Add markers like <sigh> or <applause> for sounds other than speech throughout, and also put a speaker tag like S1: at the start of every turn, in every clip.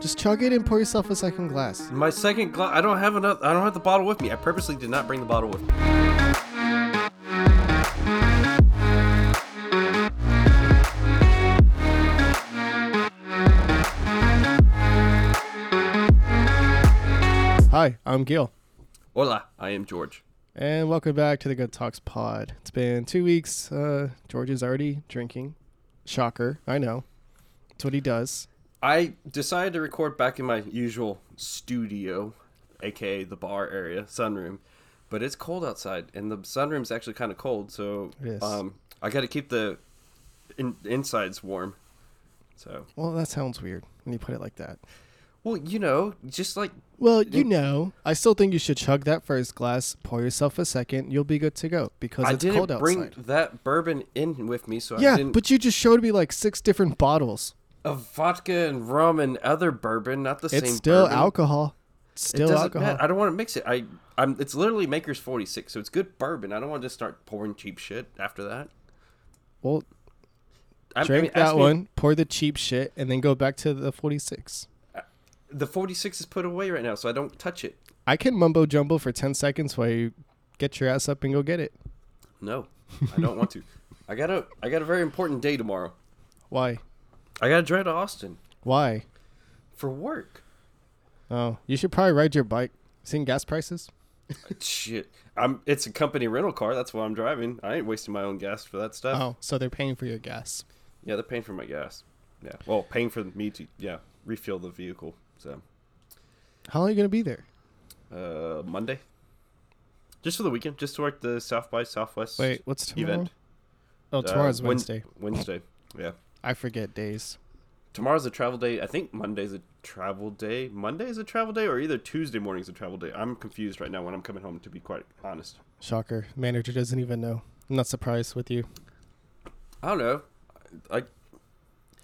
S1: Just chug it and pour yourself a second glass.
S2: My second glass. I don't have enough. I don't have the bottle with me. I purposely did not bring the bottle with me.
S1: Hi, I'm Gil,
S2: Hola, I am George.
S1: and welcome back to the Good Talks Pod. It's been two weeks. Uh, George is already drinking. Shocker, I know. That's what he does.
S2: I decided to record back in my usual studio, aka the bar area, sunroom. But it's cold outside, and the sunroom's actually kind of cold, so um, I got to keep the in- insides warm. So,
S1: Well, that sounds weird when you put it like that.
S2: well, you know, just like
S1: Well, you know, I still think you should chug that first glass, pour yourself a second, you'll be good to go because
S2: I
S1: it's
S2: didn't
S1: cold
S2: bring that bourbon in with me, so I
S1: Yeah, but you just showed me like six different bottles.
S2: Of vodka and rum and other bourbon, not the
S1: It's
S2: same.
S1: still
S2: bourbon.
S1: alcohol. It's
S2: It
S1: still
S2: doesn't
S1: alcohol.
S2: matter. I don't want to mix it. I, I'm. It's literally Maker's 46, so it's good bourbon. I don't want to just start pouring cheap shit after that.
S1: Well,
S2: I, I
S1: drink
S2: mean, ask
S1: that
S2: me-
S1: one, pour the cheap shit, and then go back to the 46.
S2: Uh, the 46 is put away right now, so I don't touch it.
S1: I can mumbo jumbo for 10 seconds while you get your ass up and go get it.
S2: No, I don't want to. <laughs> I got a. I got a very important day tomorrow.
S1: Why?
S2: I got to drive to Austin
S1: Why?
S2: for work.
S1: Oh, you should probably ride your bike. Seeing gas prices? <laughs>
S2: Shit, I'm. It's a company rental car. That's why I'm driving. I ain't wasting my own gas for that stuff.
S1: Oh, so they're paying for your gas.
S2: Yeah, they're paying for my gas. Yeah, well, paying for me to yeah refuel the vehicle. So
S1: How long are you going to be there?
S2: uh, Monday, just for the weekend, just to work the South by Southwest
S1: Wait, what's tomorrow?
S2: event.
S1: Oh,
S2: Uh,
S1: tomorrow's
S2: Wed-
S1: Wednesday.
S2: Wednesday, yeah.
S1: I forget days.
S2: Tomorrow's a travel day. I think Monday's a travel day. Monday's a travel day, or either Tuesday morning's a travel day. I'm confused right now when I'm coming home. To be quite honest,
S1: Shocker. Manager doesn't even know. I'm not surprised with you.
S2: I don't know. I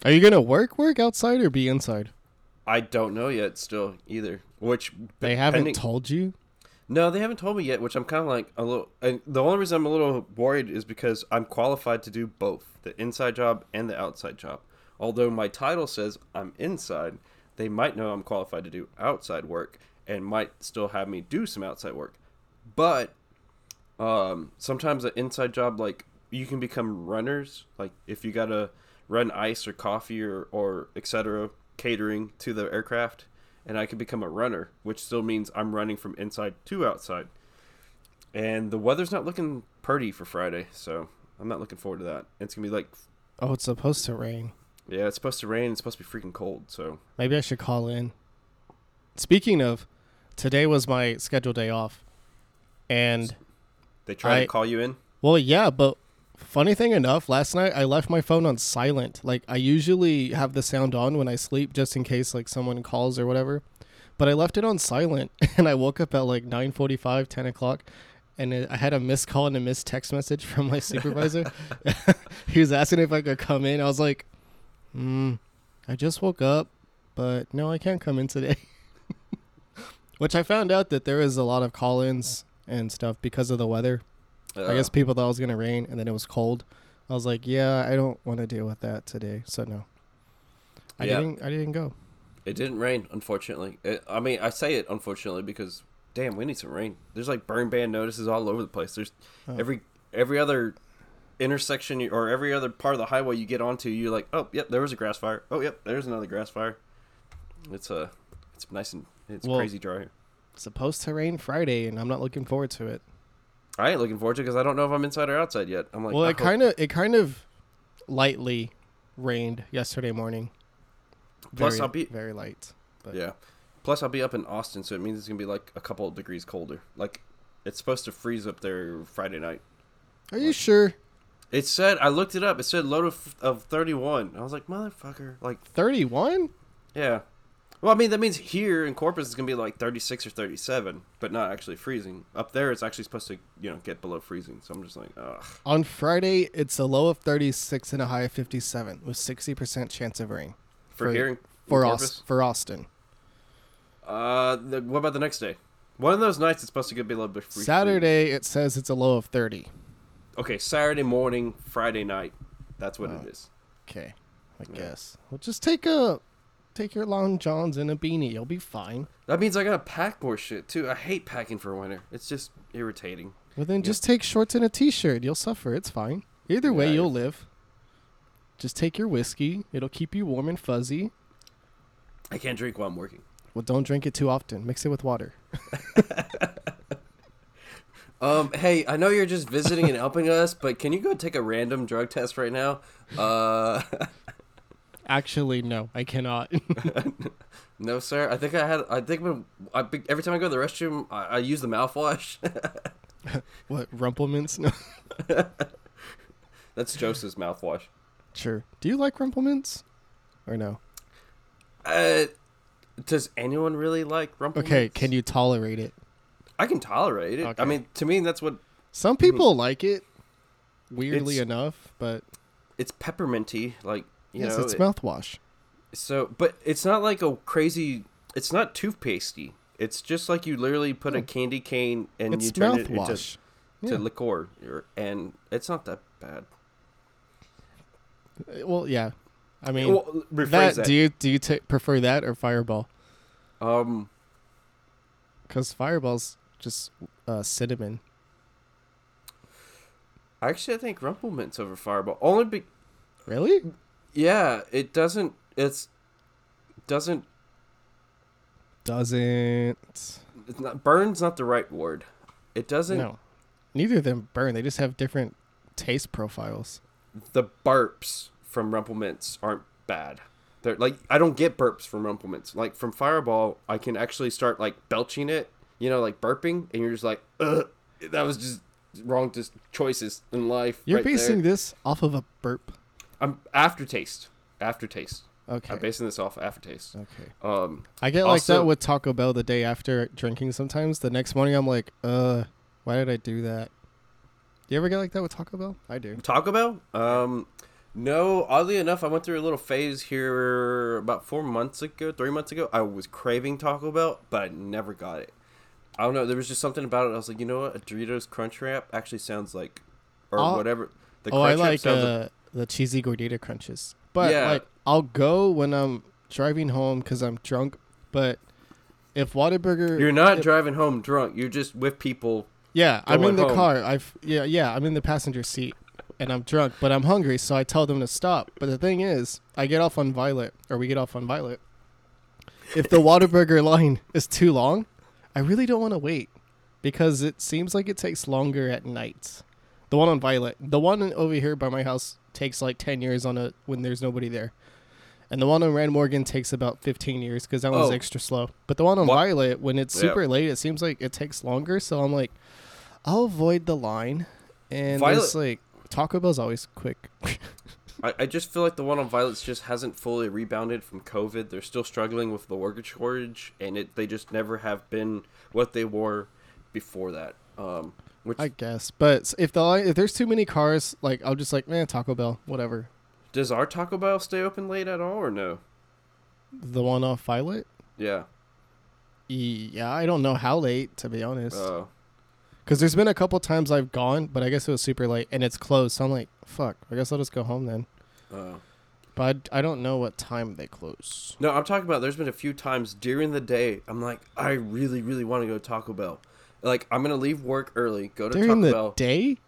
S1: Are you going to work work outside or be inside?
S2: I don't know yet. Still, either which
S1: They haven't
S2: pending-
S1: told you?
S2: No, they haven't told me yet, which I'm kind of like a little. And the only reason I'm a little worried is because I'm qualified to do both the inside job and the outside job. Although my title says I'm inside, they might know I'm qualified to do outside work and might still have me do some outside work. But um, sometimes an inside job, like you can become runners. Like if you gotta run ice or coffee or or etc. catering to the aircraft, and I can become a runner, which still means I'm running from inside to outside. And the weather's not looking pretty for Friday, so I'm not looking forward to that. It's gonna be like,
S1: Oh, it's supposed to rain.
S2: yeah, it's supposed to rain. It's supposed to be freaking cold. So
S1: Maybe I should call in. Speaking of, today was my scheduled day off. And,
S2: they try
S1: I-
S2: to call you in.
S1: well, yeah, but funny thing enough, last night I left my phone on silent. Like, I usually have the sound on when I sleep just in case, like, someone calls or whatever. But I left it on silent, <laughs> and I woke up at, like, 9.45, 10 o'clock. And it, I had a missed call and a missed text message from my <laughs> supervisor. <laughs> he was asking if I could come in. I was like, mm, I just woke up, but no, I can't come in today. Which I found out that there is a lot of call ins and stuff because of the weather. I guess
S2: Uh,
S1: people thought it was going to rain and then it was cold. I was like, yeah, I don't want to deal with that today. So no. I
S2: Yeah.
S1: didn't I didn't go.
S2: it didn't rain, unfortunately. It, I mean, I say it unfortunately because damn, we need some rain. There's like burn ban notices all over the place. There's
S1: Oh.
S2: every every other intersection or every other part of the highway you get onto, you're like, oh, yep, there was a grass fire. Oh, yep, there's another grass fire. It's uh, it's nice and it's
S1: Well-
S2: crazy dry.
S1: It's supposed to rain Friday and I'm not looking forward to it.
S2: I ain't looking forward to it because I don't know if I'm inside or outside yet. I'm like,
S1: well, it kind of it kind of lightly rained yesterday morning.
S2: Plus,
S1: very,
S2: I'll be-
S1: very light. But
S2: Yeah. Plus, I'll be up in Austin, so it means it's gonna be like a couple of degrees colder. Like, it's supposed to freeze up there Friday night.
S1: Are you sure?
S2: It said I looked it up. It said low of of 31. I was like, motherfucker. Like,
S1: 31?
S2: yeah. Well, I mean that means here in Corpus it's gonna be like 36 or 37, but not actually freezing. Up there, it's actually supposed to you know get below freezing. So I'm just like, ugh.
S1: On Friday, it's a low of 36 and a high of 57 with 60% chance of rain
S2: For,
S1: For-
S2: here in,
S1: for
S2: in
S1: Aus- for Austin.
S2: Uh, the, what about the next day? One of those nights it's supposed to get below a little bit free.
S1: Saturday, it says it's a low of 30.
S2: Okay, Saturday morning, Friday night. That's what
S1: Oh.
S2: it is.
S1: Okay, I
S2: Yeah.
S1: guess. Well, just take a take your long johns and a beanie. You'll be fine.
S2: That means I gotta pack more shit too. I hate packing for winter. It's just irritating.
S1: Well, then just take shorts and a t-shirt. You'll suffer. It's fine. Either way,
S2: Yeah,
S1: you'll live. Just take your whiskey. It'll keep you warm and fuzzy.
S2: I can't drink while I'm working.
S1: Well, don't drink it too often. Mix it with water. <laughs>
S2: Um, hey, I know you're just visiting and helping us, but can you go take a random drug test right now? Uh, <laughs>
S1: Actually, no, I cannot. <laughs>
S2: no, sir. I think I had. I think when I every time I go to the restroom, I, I use the mouthwash. <laughs>
S1: what Rumple Minze? No,
S2: That's Joseph's mouthwash.
S1: sure. Do you like Rumple Minze, or no?
S2: Uh, does anyone really like rumple?
S1: Okay, can you tolerate it?
S2: I can tolerate it.
S1: Okay.
S2: I mean, to me, that's what
S1: Some people like it. Weirdly enough, but
S2: it's pepperminty. Like you
S1: yes,
S2: know,
S1: it's
S2: it-
S1: mouthwash.
S2: So, but it's not like a crazy. It's not toothpastey. It's just like you literally put a candy cane and
S1: It's
S2: you turn it into
S1: mouthwash.
S2: to liqueur, and it's not that bad.
S1: Uh, Well, yeah. I mean,
S2: well,
S1: that,
S2: that.
S1: do you do you ta prefer that or Fireball?
S2: um,
S1: Because Fireball's just uh, cinnamon.
S2: actually, I think Rumple Minze over Fireball. Only be,
S1: Really?
S2: Yeah, it doesn't. It's doesn't.
S1: Doesn't.
S2: It's not, burn's not the right word. It doesn't.
S1: No. Neither of them burn. They just have different taste profiles.
S2: The burps from Rumple Minze aren't bad. They're like I don't get burps from Rumple Minze. Like from Fireball, I can actually start like belching it. You know, like burping, and you're just like, Ugh, that was just wrong. Just choices in life.
S1: You're
S2: right
S1: basing
S2: there.
S1: this off of a burp.
S2: I'm aftertaste. Aftertaste.
S1: Okay.
S2: I'm basing this off aftertaste.
S1: okay.
S2: Um,
S1: I get like that with Taco Bell the day after drinking sometimes. The next morning I'm like, uh, why did I do that? Do You ever get like that with Taco Bell? I do.
S2: Taco Bell? Um, no. Oddly enough, I went through a little phase here about four months ago, three months ago. I was craving Taco Bell, but I never got it. I don't know. There was just something about it. I was like, you know what? A Doritos Crunch Wrap actually sounds like, or whatever. The
S1: oh, I
S2: Crunch Wrap
S1: like uh, the cheesy gordita crunches. But
S2: Yeah.
S1: like, I'll go when I'm driving home because I'm drunk. But if Whataburger,
S2: You're not
S1: if-
S2: driving home drunk. You're just with people.
S1: Yeah, I'm in the
S2: home.
S1: car. I've yeah yeah I'm in the passenger seat, and I'm drunk, but I'm hungry, so I tell them to stop. But the thing is, I get off on Violet, or we get off on Violet. If the Whataburger line is too long, I really don't want to wait, because it seems like it takes longer at night. The one on Violet, the one over here by my house takes like ten years on a when there's nobody there, and the one on Rand Morgan takes about fifteen years because that one's
S2: Oh.
S1: extra slow. But the one on
S2: What?
S1: Violet, when it's
S2: Yeah.
S1: super late, it seems like it takes longer. So I'm like, I'll avoid the line, and it's like Taco Bell's always quick. <laughs>
S2: I, I just feel like the one on Violets just hasn't fully rebounded from COVID. They're still struggling with the worker shortage, and it they just never have been what they were before that. Um, which
S1: I guess, but if the if there's too many cars, like I'll just like man Taco Bell, whatever.
S2: does our Taco Bell stay open late at all, or no?
S1: The one off Violet,
S2: Yeah.
S1: yeah, I don't know how late to be honest,
S2: Uh,
S1: because there's been a couple times I've gone, but I guess it was super late and it's closed. So I'm like, fuck, I guess I'll just go home then.
S2: uh.
S1: But I, I don't know what time they close.
S2: No, I'm talking about. There's been a few times during the day. I'm like, I really, really want to go Taco Bell. Like, I'm gonna leave work early, go to Taco Bell.
S1: During
S2: Taco
S1: the
S2: Bell
S1: day?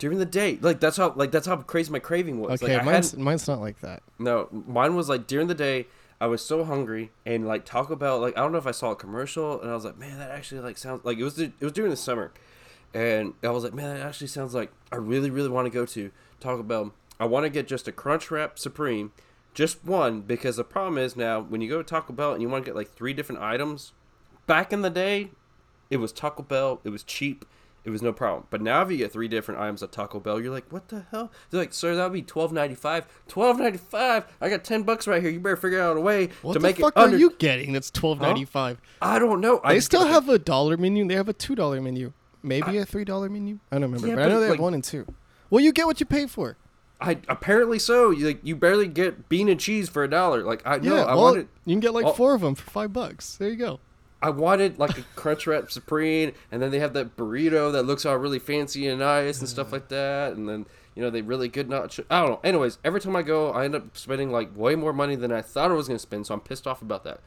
S2: during the day. Like that's how, like that's how crazy my craving was.
S1: Okay,
S2: like,
S1: mine's mine's not like that.
S2: no, mine was like during the day. I was so hungry, and like Taco Bell, like I don't know if I saw a commercial, and I was like, man, that actually like sounds like it was it was during the summer, and I was like, man, that actually sounds like I really, really want to go to Taco Bell. I want to get just a Crunch Wrap Supreme, just one, because the problem is now when you go to Taco Bell and you want to get like three different items, back in the day, it was Taco Bell, it was cheap, it was no problem. But now if you get three different items at Taco Bell, you're like, what the hell? They're like, sir, that would be twelve ninety five. Twelve ninety five. I got ten bucks right here. You better figure out a way
S1: What
S2: to
S1: the
S2: make
S1: fuck
S2: it under.
S1: are you getting? That's twelve ninety five.
S2: I don't know. I
S1: They
S2: just
S1: still have a dollar menu. They have a two dollar menu. Maybe a three dollar menu. I don't remember,
S2: Yeah,
S1: but I know they
S2: like-
S1: have one and two. Well, you get what you pay for.
S2: I apparently so. You like you barely get bean and cheese for a dollar. Like I know
S1: yeah,
S2: I
S1: well,
S2: wanted
S1: you can get like
S2: oh.
S1: four of them for five bucks. There you go.
S2: I wanted like a Crunch Wrap Supreme, and then they have that burrito that looks all really fancy and nice and stuff like that. And then you know, they really good not. I don't know. Anyways, every time I go, I end up spending like way more money than I thought I was gonna spend, so I'm pissed off about that.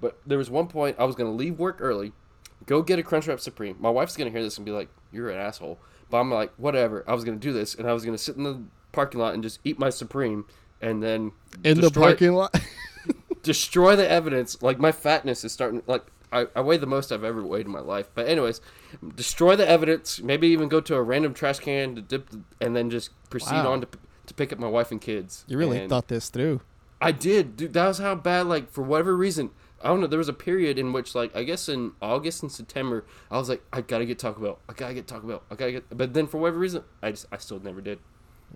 S2: But there was one point I was gonna leave work early, go get a Crunchwrap Supreme. My wife's gonna hear this and be like, "You're an asshole." But I'm like, whatever. I was gonna do this, and I was gonna sit in the parking lot and just eat my Supreme, and then
S1: In the parking lot. <laughs>
S2: destroy the evidence. Like my fatness is starting. Like I, I weigh the most I've ever weighed in my life. But anyways, destroy the evidence. Maybe even go to a random trash can to dip, the, and then just proceed
S1: Wow.
S2: on to to pick up my wife and kids.
S1: you really
S2: And
S1: thought this through.
S2: I did, dude. That was how bad. Like for whatever reason, I don't know. There was a period in which, like, I guess in August and September, I was like, I gotta get Taco Bell. I gotta get Taco Bell. I gotta get. But then for whatever reason, I just I still never did.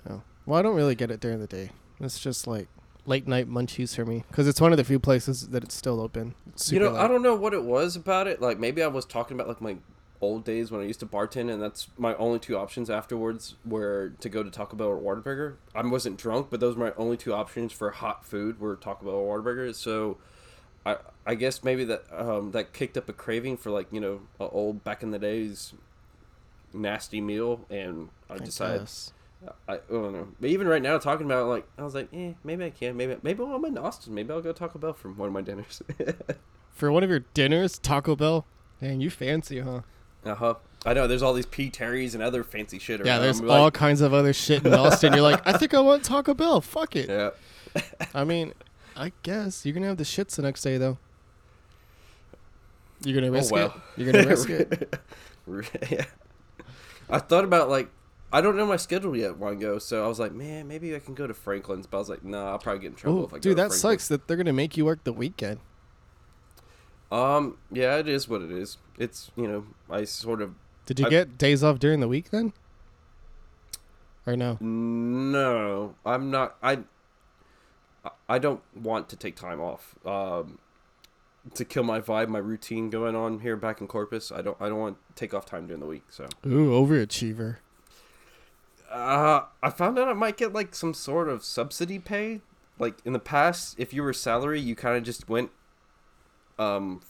S1: Oh. Well, I don't really get it during the day. It's just like late night munchies for me because it's one of the few places that it's still open. It's
S2: you know, I don't know what it was about it. Like maybe I was talking about like my old days when I used to bartend, and that's my only two options afterwards were to go to Taco Bell or Whataburger. I wasn't drunk, but those were my only two options for hot food were Taco Bell or Whataburger. So. I, I guess maybe that um, that kicked up a craving for like you know a old back in the days nasty meal and I
S1: I
S2: decided
S1: guess.
S2: I, I don't know but even right now talking about it, like I was like eh maybe I can maybe maybe while I'm in Austin maybe I'll go Taco Bell for one of my dinners <laughs>
S1: For one of your dinners, Taco Bell. Man, you fancy, huh?
S2: Uh huh. I know. There's all these P Terry's and other fancy shit around.
S1: Yeah, there's all
S2: like,
S1: kinds of other shit in Austin. You're like, I think I want Taco Bell. Fuck it.
S2: Yeah.
S1: I mean, I guess you're gonna have the shits the next day though. You're gonna risk
S2: Oh, well.
S1: it. You're gonna risk <laughs> it. <laughs>
S2: yeah. I thought about like I don't know my schedule yet. I so I was like, man, maybe I can go to Franklin's. But I was like, nah, I'll probably get in trouble
S1: Oh,
S2: if I go.
S1: dude, that
S2: Franklin's.
S1: sucks that they're gonna make you work the weekend.
S2: Um. Yeah, it is what it is. It's you know I sort of
S1: Did you
S2: I-
S1: get days off during the week then? Or no?
S2: no. I'm not. I. I don't want to take time off. Um. To kill my vibe, my routine going on here back in Corpus, I don't. I don't want to take off time during the week. So.
S1: Ooh, overachiever.
S2: Uh, I found out I might get like some sort of subsidy pay. Like in the past, if you were salary, you kind of just went, um,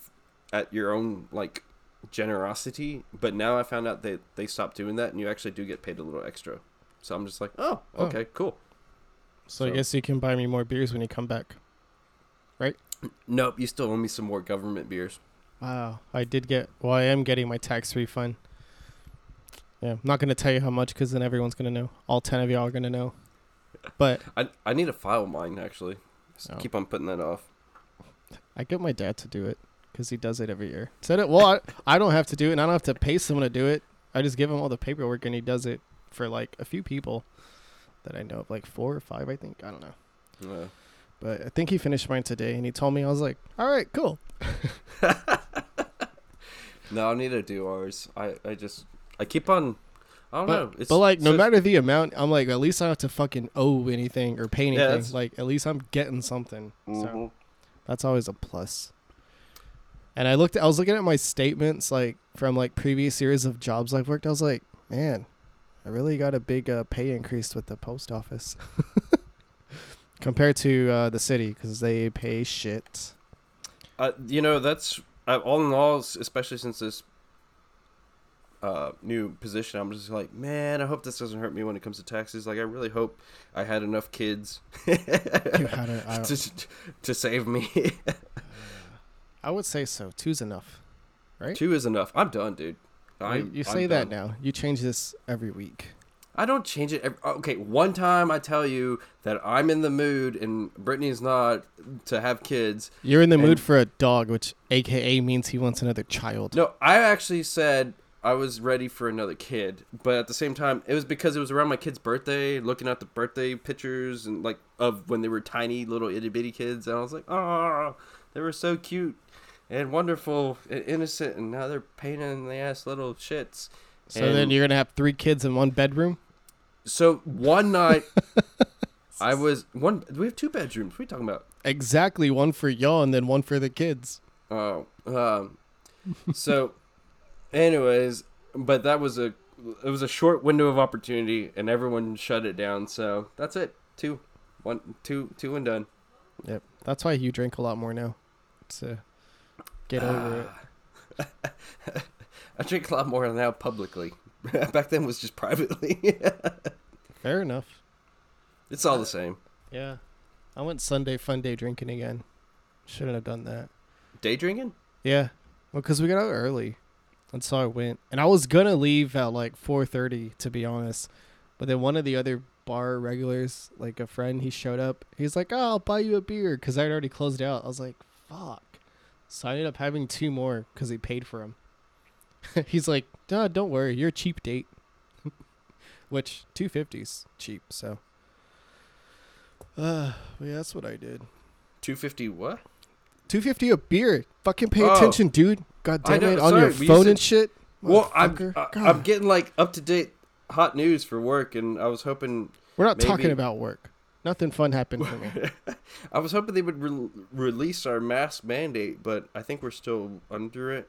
S2: at your own like generosity. But now I found out they they stopped doing that, and you actually do get paid a little extra. So I'm just like, oh,
S1: Oh.
S2: okay, cool.
S1: So, I guess you can buy me more beers when you come back. Right?
S2: Nope, you still owe me some more government beers.
S1: Wow, I did get. Well, I am getting my tax refund. Yeah, I'm not gonna tell you how much because then everyone's gonna know. All ten of y'all are gonna know. But <laughs>
S2: I I need to file mine actually.
S1: Oh.
S2: keep on putting that off.
S1: I get my dad to do it because he does it every year. Said it. Well, I, I don't have to do it, and I don't have to pay someone to do it. I just give him all the paperwork, and he does it for like a few people that I know of, like four or five, I think. I don't know,
S2: Uh,
S1: but I think he finished mine today, and he told me I was like, "All right, cool." <laughs>
S2: no, I need to do ours. I I just I keep on. I don't know.
S1: But,
S2: It's
S1: but like, no
S2: so-
S1: matter the amount, I'm like, at least I don't have to fucking owe anything or pay anything.
S2: that's-
S1: like, at least I'm getting something. So
S2: Mhm.
S1: that's always a plus. And I looked, I was looking at my statements, like from like previous years of jobs I've worked. I was like, man, I really got a big uh, pay increase with the post office <laughs> compared to uh, the city because they pay shit.
S2: Uh, you know, that's uh, all in all, especially since this uh, new position. I'm just like, man, I hope this doesn't hurt me when it comes to taxes. Like, I really hope I had enough kids <laughs>
S1: had a, I,
S2: to to save me. <laughs>
S1: I would say so. Two's enough. Right?
S2: Two is enough. I'm done, dude. I,
S1: you, you
S2: I'm
S1: say that
S2: done.
S1: now. You change this every week.
S2: I don't change it. Every, okay, one time I tell you that I'm in the mood and Brittany's not to have kids.
S1: You're in the mood for a dog, which AKA means he wants another child.
S2: No, I actually said I was ready for another kid, but at the same time, it was because it was around my kid's birthday, looking at the birthday pictures and like of when they were tiny little itty bitty kids, and I was like, oh, they were so cute and wonderful and innocent, and now they're pain in the ass little shits.
S1: So then you're gonna have three kids in one bedroom.
S2: So one night, <laughs> I was one. We have two bedrooms. What are you talking about?
S1: Exactly, one for y'all and then one for the kids.
S2: Oh, um, so, anyways, but that was a it was a short window of opportunity, and everyone shut it down. So that's it. Two, one, two, two, and done.
S1: Yep. That's why you drink a lot more now. To get over it. Ah. <laughs>
S2: I drink a lot more now publicly. <laughs> Back then was just privately. <laughs>
S1: Fair enough.
S2: It's all the same.
S1: Yeah. I went Sunday fun day drinking again. Shouldn't have done that.
S2: Day drinking?
S1: Yeah. Well, because we got out early. That's how I went. And I was to leave at like 4.30, to be honest. But then one of the other bar regulars, like a friend, he showed up. He's like, oh, I'll buy you a beer because I'd already closed out. I was like, fuck. So I ended up having two more because he paid for them. <laughs> He's like, nah, don't worry. You're a cheap date. <laughs> Which 250's cheap, so. <sighs> Uh, yeah, that's what I did.
S2: 250 what?
S1: 250 a beer. Fucking pay
S2: Oh.
S1: attention, dude. God damn it. On
S2: sorry,
S1: your phone
S2: said-
S1: and shit.
S2: Well, I'm. I,
S1: uh,
S2: I'm getting like up to date hot news for work, and I was hoping
S1: We're not talking about work. Nothing fun happened for me. <laughs>
S2: I was hoping they would re- release our mask mandate, but I think we're still under it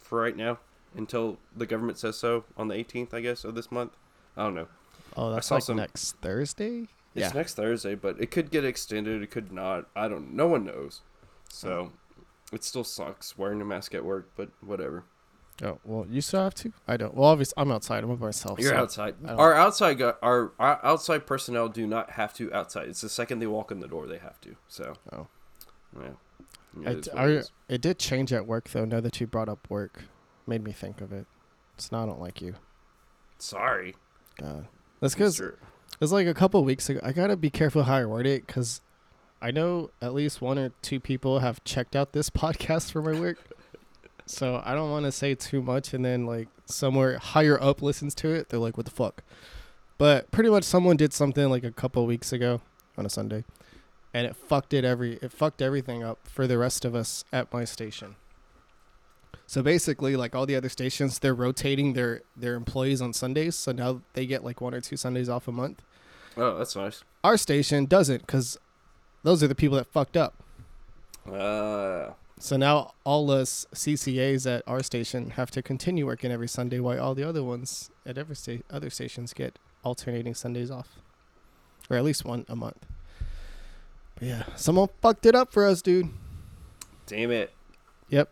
S2: for right now until the government says so on the 18th, I guess, of this month. I don't know.
S1: Oh, that's like
S2: some-
S1: next Thursday?
S2: It's
S1: Yeah.
S2: next Thursday, but it could get extended. It could not. I don't. No one knows. So it still sucks wearing a mask at work, but whatever.
S1: Oh, well, you still have to? I don't. Well, obviously, I'm outside. I'm by myself.
S2: You're
S1: so-
S2: outside. Our outside our, our outside personnel do not have to outside. It's the second they walk in the door they have to. So.
S1: Oh.
S2: Yeah.
S1: I
S2: It is
S1: d-
S2: it
S1: it did change at work, though, now that you brought up work. Made me think of it. It's not, I don't like you.
S2: Sorry.
S1: God. That's because. It's like a couple weeks ago. I gotta be careful how I word it because I know at least one or two people have checked out this <laughs> podcast for my work. so I don't want to say too much, and then like somewhere higher up listens to it, they're like, "What the fuck?" But pretty much, someone did something like a couple weeks ago on a Sunday, and it fucked it every it fucked everything up for the rest of us at my station. So basically, like all the other stations, they're rotating their their employees on Sundays. So now they get like one or two Sundays off a month.
S2: Oh, that's nice.
S1: Our station doesn't because those are the people that fucked up.
S2: Uh,
S1: So now all us CCAs at our station have to continue working every Sunday, while all the other ones at every sta- other stations get alternating Sundays off, or at least one a month. But yeah, someone fucked it up for us, dude.
S2: damn it. Yep.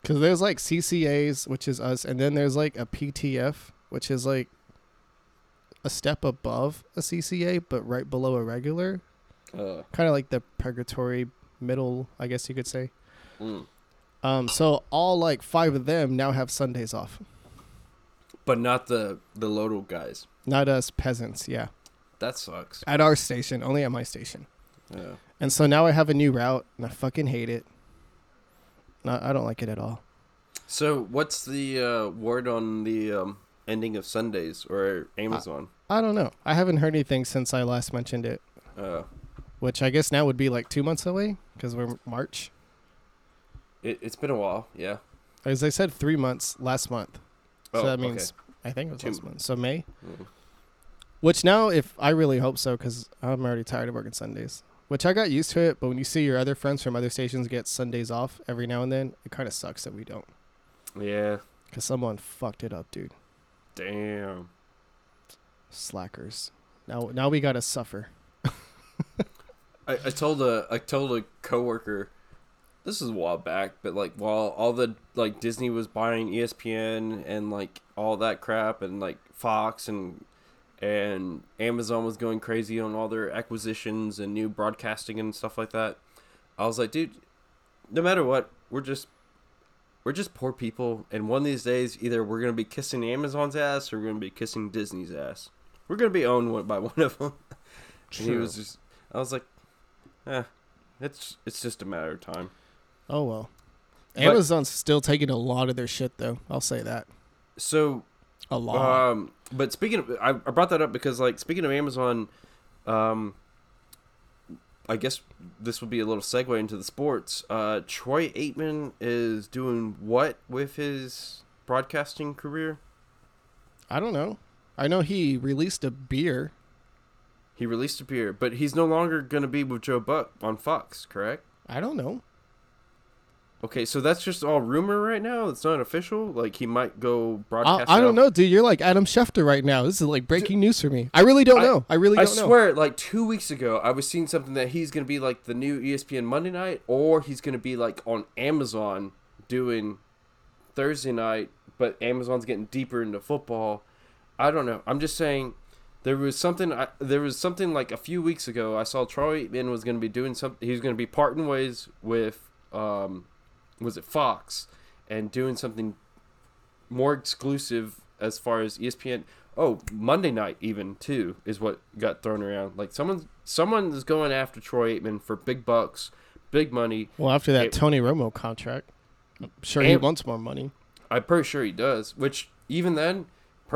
S1: Because there's like CCAs, which is us, and then there's like a PTF, which is like a step above a CCA, but right below a regular.
S2: Uh,
S1: Kind of like the purgatory middle, I guess you could say.
S2: mm.
S1: Um, so all like five of them now have Sundays off.
S2: But not the the Lodal guys.
S1: Not us peasants, yeah.
S2: That sucks.
S1: At our station, only at my station.
S2: Yeah.
S1: And so now I have a new route, and I fucking hate it. No, I don't like it at all.
S2: So, what's the uh, word on the um, ending of Sundays or Amazon?
S1: I don't know. I haven't heard anything since I last mentioned it,
S2: Uh,
S1: which I guess now would be like two months away because we're March.
S2: it, it's been a while. Yeah.
S1: As I said, three months last month. So
S2: Oh,
S1: that
S2: okay.
S1: means I think it was
S2: Two.
S1: last month. So May.
S2: Mm.
S1: Which now, if I really hope so, because I'm already tired of working Sundays. Which I got used to it, but when you see your other friends from other stations get Sundays off every now and then, it kind of sucks that we don't.
S2: Yeah.
S1: Because someone fucked it up, dude.
S2: Damn.
S1: Slackers. Now, now we gotta suffer. <laughs>
S2: I, I told a I told a coworker this is a while back, but like while all the like Disney was buying ESPN and like all that crap and like Fox and and Amazon was going crazy on all their acquisitions and new broadcasting and stuff like that. I was like, dude, no matter what, we're just we're just poor people and one of these days either we're going to be kissing Amazon's ass or we're going to be kissing Disney's ass. We're going to be owned one- by one of them. <laughs> And he was just I was like, eh, it's it's just a matter of time.
S1: Oh well.
S2: But-
S1: Amazon's still taking a lot of their shit, though. I'll say that.
S2: So,
S1: A lot.
S2: um, but speaking of, I, I brought that up because like speaking of Amazon, um, I guess this would be a little segue into the sports. Uh, Troy Aikman is doing what with his broadcasting career?
S1: I don't know. I know he released a beer.
S2: He released a beer, but he's no longer going to be with Joe Buck on Fox, correct?
S1: I don't know.
S2: Okay, so that's just all rumor right now. It's not official. Like he might go
S1: I,
S2: broadcast.
S1: I don't know, dude. You're like Adam Schefter right now. This is like breaking news for me. I really don't
S2: I-
S1: know. I really
S2: I
S1: don't know.
S2: I swear, like two weeks ago, I was seeing something that he's gonna be like the new ESPN Monday night, or he's gonna be like on Amazon doing Thursday night, but Amazon's getting deeper into football. I don't know. I'm just saying, There was something. I, there was something like a few weeks ago. I saw Troy Aikman was going to be doing something. He was going to be parting ways with, um, was it Fox, and doing something more exclusive as far as ESPN. Oh, Monday night even too is what got thrown around. Like someone, someone is going after Troy Aikman for big bucks, big money.
S1: Well, after that
S2: It-
S1: Tony Romo contract, I'm sure he wants more money.
S2: I'm pretty sure he does. Which even then,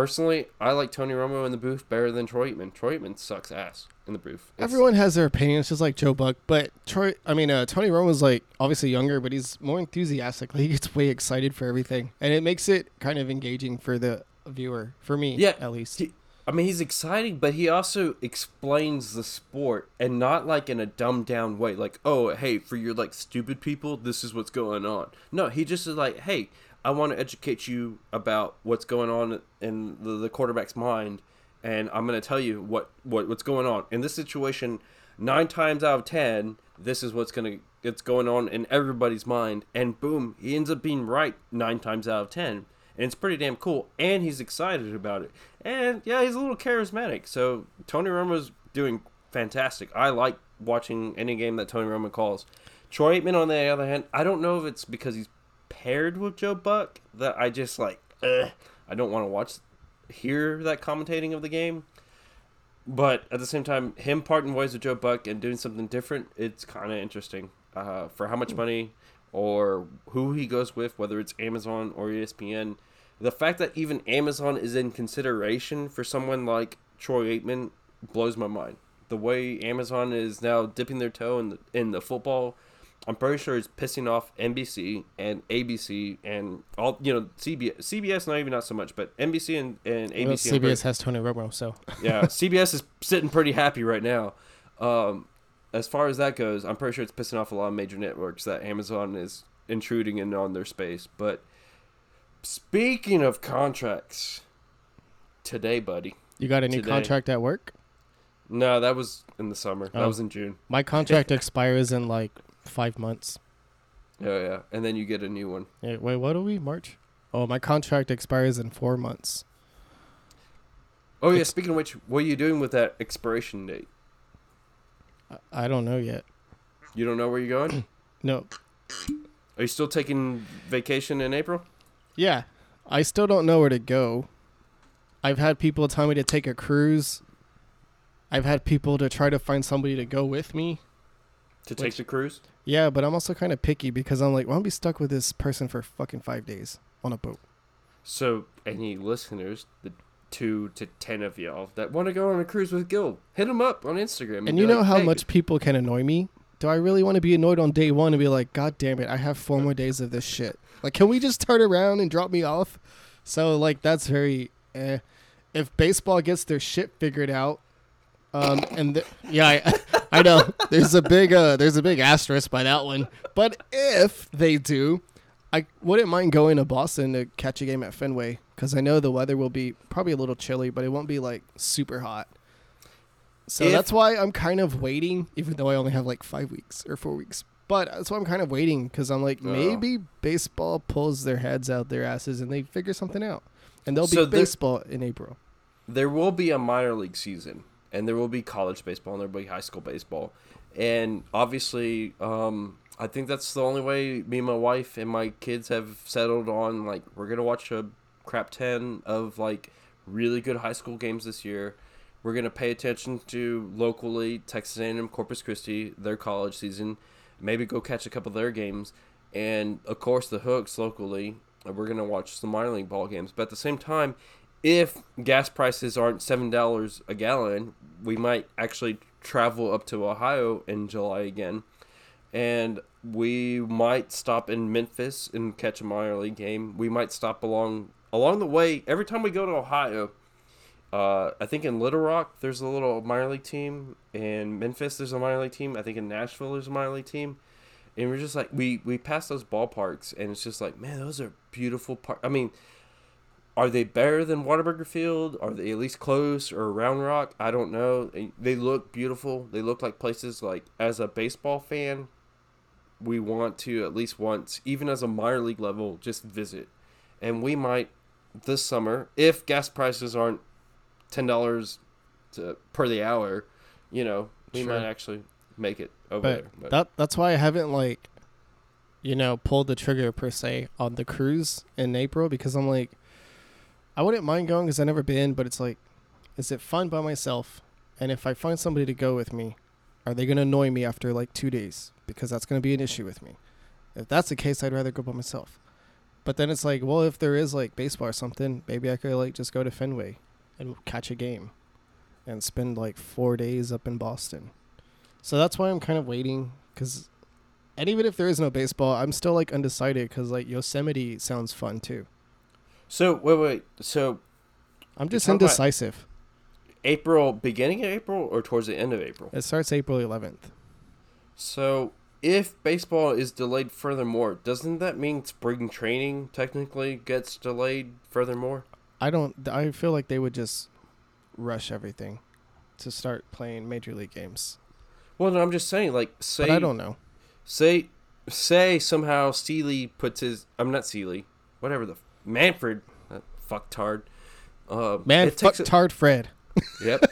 S2: personally, I like Tony Romo in the booth better than Troy Aikman. Troy Aikman sucks ass in the booth. It's-
S1: Everyone has their opinions, just like Joe Buck. But Troy, I mean, uh, Tony Romo's like obviously younger, but he's more enthusiastic. Like, he gets way excited for everything, and it makes it kind of engaging for the viewer. For me,
S2: Yeah,
S1: at least.
S2: He, I mean, he's exciting, but he also explains the sport and not like in a dumbed down way. Like, oh, hey, for your like stupid people, this is what's going on. No, he just is like, hey, I want to educate you about what's going on in the, the quarterback's mind, and I'm going to tell you what, what what's going on in this situation. Nine times out of ten, this is what's gonna it's going on in everybody's mind, and boom, he ends up being right nine times out of ten and it's pretty damn cool. And he's excited about it. And yeah, he's a little charismatic. So Tony Romo's doing fantastic. I like watching any game that Tony Romo calls. Troy Aikman, on the other hand, I don't know if it's because he's paired with Joe Buck that I just like. Ugh, I don't want to watch, hear that commentating of the game. But at the same time, him parting ways with Joe Buck and doing something different, it's kind of interesting. Uh, for how much money or who he goes with, whether it's Amazon or ESPN. The fact that even Amazon is in consideration for someone like Troy Aikman blows my mind. The way Amazon is now dipping their toe in the, in the football, I'm pretty sure it's pissing off NBC and ABC and all you know CBS. CBS not even not so much, but NBC and, and ABC.
S1: Well,
S2: I'm pretty-
S1: CBS has Tony Romo, so <laughs>
S2: yeah, CBS is sitting pretty happy right now. Um, as far as that goes, I'm pretty sure it's pissing off a lot of major networks that Amazon is intruding in on their space. But speaking of contracts, today, buddy.
S1: you got a new
S2: Today.
S1: contract at work.
S2: No, that was in the summer. That
S1: Oh.
S2: was in June.
S1: My contract <laughs> expires in like five months.
S2: Yeah, yeah. And then you get a new one.
S1: Yeah, wait, what are we? March? Oh, my contract expires in four months.
S2: Oh yeah.
S1: Ex-
S2: Speaking of which, what are you doing with that expiration date?
S1: I, I don't know yet.
S2: You don't know where you're going. <clears throat>
S1: No.
S2: Are you still taking vacation in April?
S1: Yeah, I still don't know where to go. I've had people tell me to take a cruise. I've had people to try to find somebody to go with me.
S2: To take
S1: Which-
S2: the cruise?
S1: Yeah, but I'm also kind of picky because I'm like, well, I'll be stuck with this person for fucking five days on a boat.
S2: So, any listeners, the two to ten of y'all that want to go on a cruise with Gil, hit them up on Instagram.
S1: And
S2: be
S1: you know
S2: like,
S1: how
S2: "Hey."
S1: much people can annoy me? Do I really want to be annoyed on day one and be like, God damn it, I have four more days of this shit? Like, can we just turn around and drop me off? So, like, that's very. Eh. If baseball gets their shit figured out, um, and th- yeah, I, <laughs> I know there's a big uh, there's a big asterisk by that one. But if they do, I wouldn't mind going to Boston to catch a game at Fenway because I know the weather will be probably a little chilly, but it won't be like super hot. So
S2: If-
S1: that's why I'm kind of waiting, even though I only have like five weeks or four weeks. But that's why I'm kind of waiting because I'm like,
S2: Oh.
S1: maybe baseball pulls their heads out their asses and they figure something out, and there'll
S2: So
S1: be
S2: there-
S1: baseball in April.
S2: there will be a minor league season, and there will be college baseball, and there will be high school baseball, and obviously, um, I think that's the only way me and my wife and my kids have settled on. Like, we're gonna watch a crap ten of like really good high school games this year. We're gonna pay attention to locally Texas A&M, Corpus Christi, their college season. Maybe go catch a couple of their games, and of course the hooks locally. We're gonna watch some minor league ball games, but at the same time, if gas prices aren't seven dollars a gallon, we might actually travel up to Ohio in July again, and we might stop in Memphis and catch a minor league game. We might stop along along the way. Every time we go to Ohio, uh, I think in Little Rock there's a little minor league team. In Memphis there's a minor league team. I think in Nashville there's a minor league team. And we're just like we we pass those ballparks and it's just like man those are beautiful park. I mean, are they better than Whataburger Field? Are they at least close or Round Rock? I don't know. They look beautiful. They look like places like as a baseball fan, we want to at least once, even as a minor league level, just visit. And we might this summer, if gas prices aren't ten dollars to, per the hour, you know, we
S1: Sure.
S2: might actually make it over
S1: But
S2: there. But
S1: that that's why I haven't like, you know, pulled the trigger per se on the cruise in April because I'm like, I wouldn't mind going because I've never been, but it's like, is it fun by myself? And if I find somebody to go with me, are they gonna annoy me after like two days? Because that's gonna be an issue with me. If that's the case, I'd rather go by myself. But then it's like, well, if there is like baseball or something, maybe I could like just go to Fenway and catch a game and spend like four days up in Boston. So that's why I'm kind of waiting because, and even if there is no baseball, I'm still like undecided because like Yosemite sounds fun too.
S2: So wait, wait. So
S1: I'm just indecisive.
S2: April, beginning of April, or towards the end of April.
S1: It starts April 11th.
S2: So if baseball is delayed furthermore, doesn't that mean spring training technically gets delayed furthermore?
S1: I don't. I feel like they would just rush everything to start playing major league games.
S2: Well, no, I'm just saying, like, say
S1: But I don't know.
S2: say say somehow Sealy puts his I'm not Sealy, whatever the Manfred, that fucktard. Uh,
S1: Man,
S2: it
S1: fuck
S2: takes a-
S1: Fred. <laughs>
S2: Yep.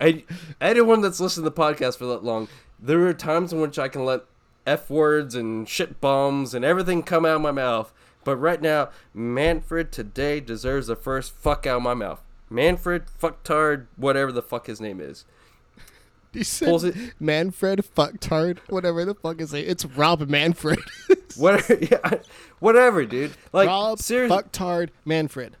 S2: I, anyone that's listened to the podcast for that long, there are times in which I can let f words and shit bombs and everything come out of my mouth. But right now, Manfred today deserves the first fuck out of my mouth. Manfred fucktard, whatever the fuck his name is. Pulls
S1: said
S2: it,
S1: Manfred fucktard, whatever the fuck is it. It's Rob Manfred. <laughs>
S2: whatever, <laughs> yeah, whatever, dude. Like
S1: Rob
S2: seriously,
S1: fucktard Manfred.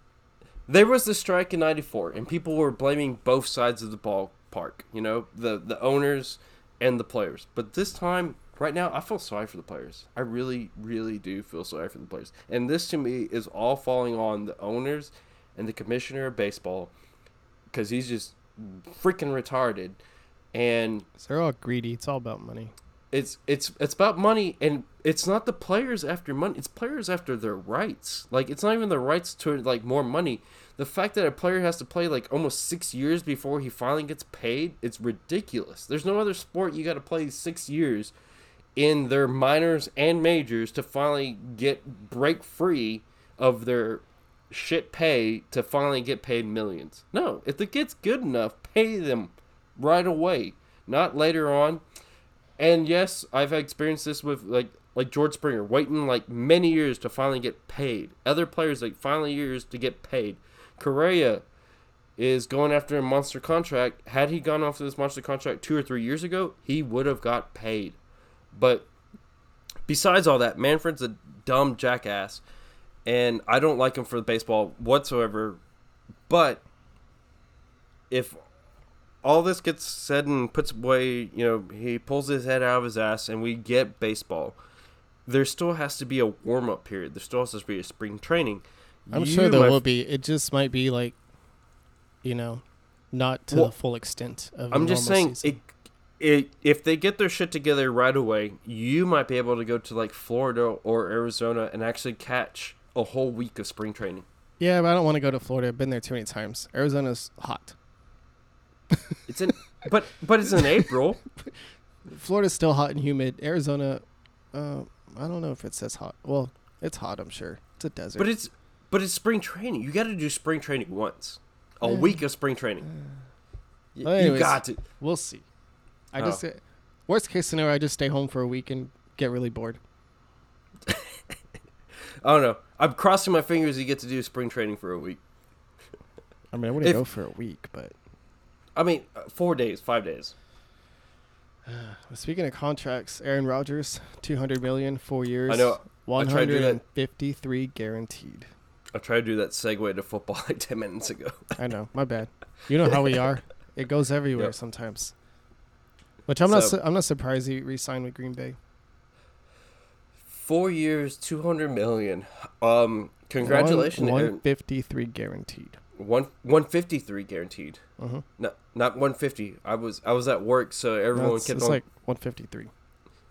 S2: there was the strike in '94, and people were blaming both sides of the ballpark. You know, the the owners and the players. But this time, right now, I feel sorry for the players. I really, really do feel sorry for the players. And this to me is all falling on the owners and the commissioner of baseball because he's just freaking retarded. And
S1: So they're all greedy. It's all about money.
S2: it's it's it's about money and it's not the players after money it's players after their rights like it's not even the rights to like more money the fact that a player has to play like almost six years before he finally gets paid it's ridiculous there's no other sport you got to play six years in their minors and majors to finally get break free of their shit pay to finally get paid millions no if the kid's good enough pay them right away not later on and yes, I've experienced this with like like George Springer waiting like many years to finally get paid. Other players like finally years to get paid. Correa is going after a monster contract. Had he gone off this monster contract two or three years ago, he would have got paid. But besides all that, Manfred's a dumb jackass, and I don't like him for baseball whatsoever. But if all this gets said and puts away, you know, he pulls his head out of his ass and we get baseball. There still has to be a warm up period. There still has to be a spring training.
S1: I'm
S2: You,
S1: sure there will
S2: f-
S1: be. It just might be like, you know, not to
S2: Well,
S1: the full extent of.
S2: I'm just saying, it, it, if they get their shit together right away, you might be able to go to like Florida or Arizona and actually catch a whole week of spring training.
S1: Yeah, but I don't want to go to Florida. I've been there too many times. Arizona's hot.
S2: It's in, but but it's in April. <laughs>
S1: Florida's still hot and humid. Arizona, uh, I don't know if it says hot. Well, it's hot. I'm sure. It's a desert.
S2: But it's but it's spring training. You got to do spring training once, a
S1: Yeah.
S2: week of spring training.
S1: Well,
S2: you
S1: anyways.
S2: got to.
S1: we'll see. I
S2: Oh.
S1: just uh, worst case scenario, I just stay home for a week and get really bored.
S2: I don't know. I'm crossing my fingers you get to do spring training for a week.
S1: I mean, I wouldn't
S2: If-
S1: go for a week, but
S2: I mean, uh, four days, five days. <sighs>
S1: speaking of contracts, Aaron Rodgers, two hundred million, four years.
S2: I know.
S1: One
S2: tried to do
S1: hundred and fifty-three guaranteed.
S2: I tried to do that segue to football <laughs> like ten minutes ago.
S1: I know, my bad. You know how we are. It goes everywhere
S2: Yep.
S1: sometimes. Which I'm not. Su- I'm not surprised he re-signed with Green Bay.
S2: Four years, two hundred million. Um, congratulations,
S1: One fifty-three guaranteed.
S2: One one fifty three guaranteed.
S1: Uh-huh.
S2: No, not one fifty. I was I was at work, so everyone
S1: No, it's,
S2: kept
S1: it's
S2: on
S1: like one fifty-three.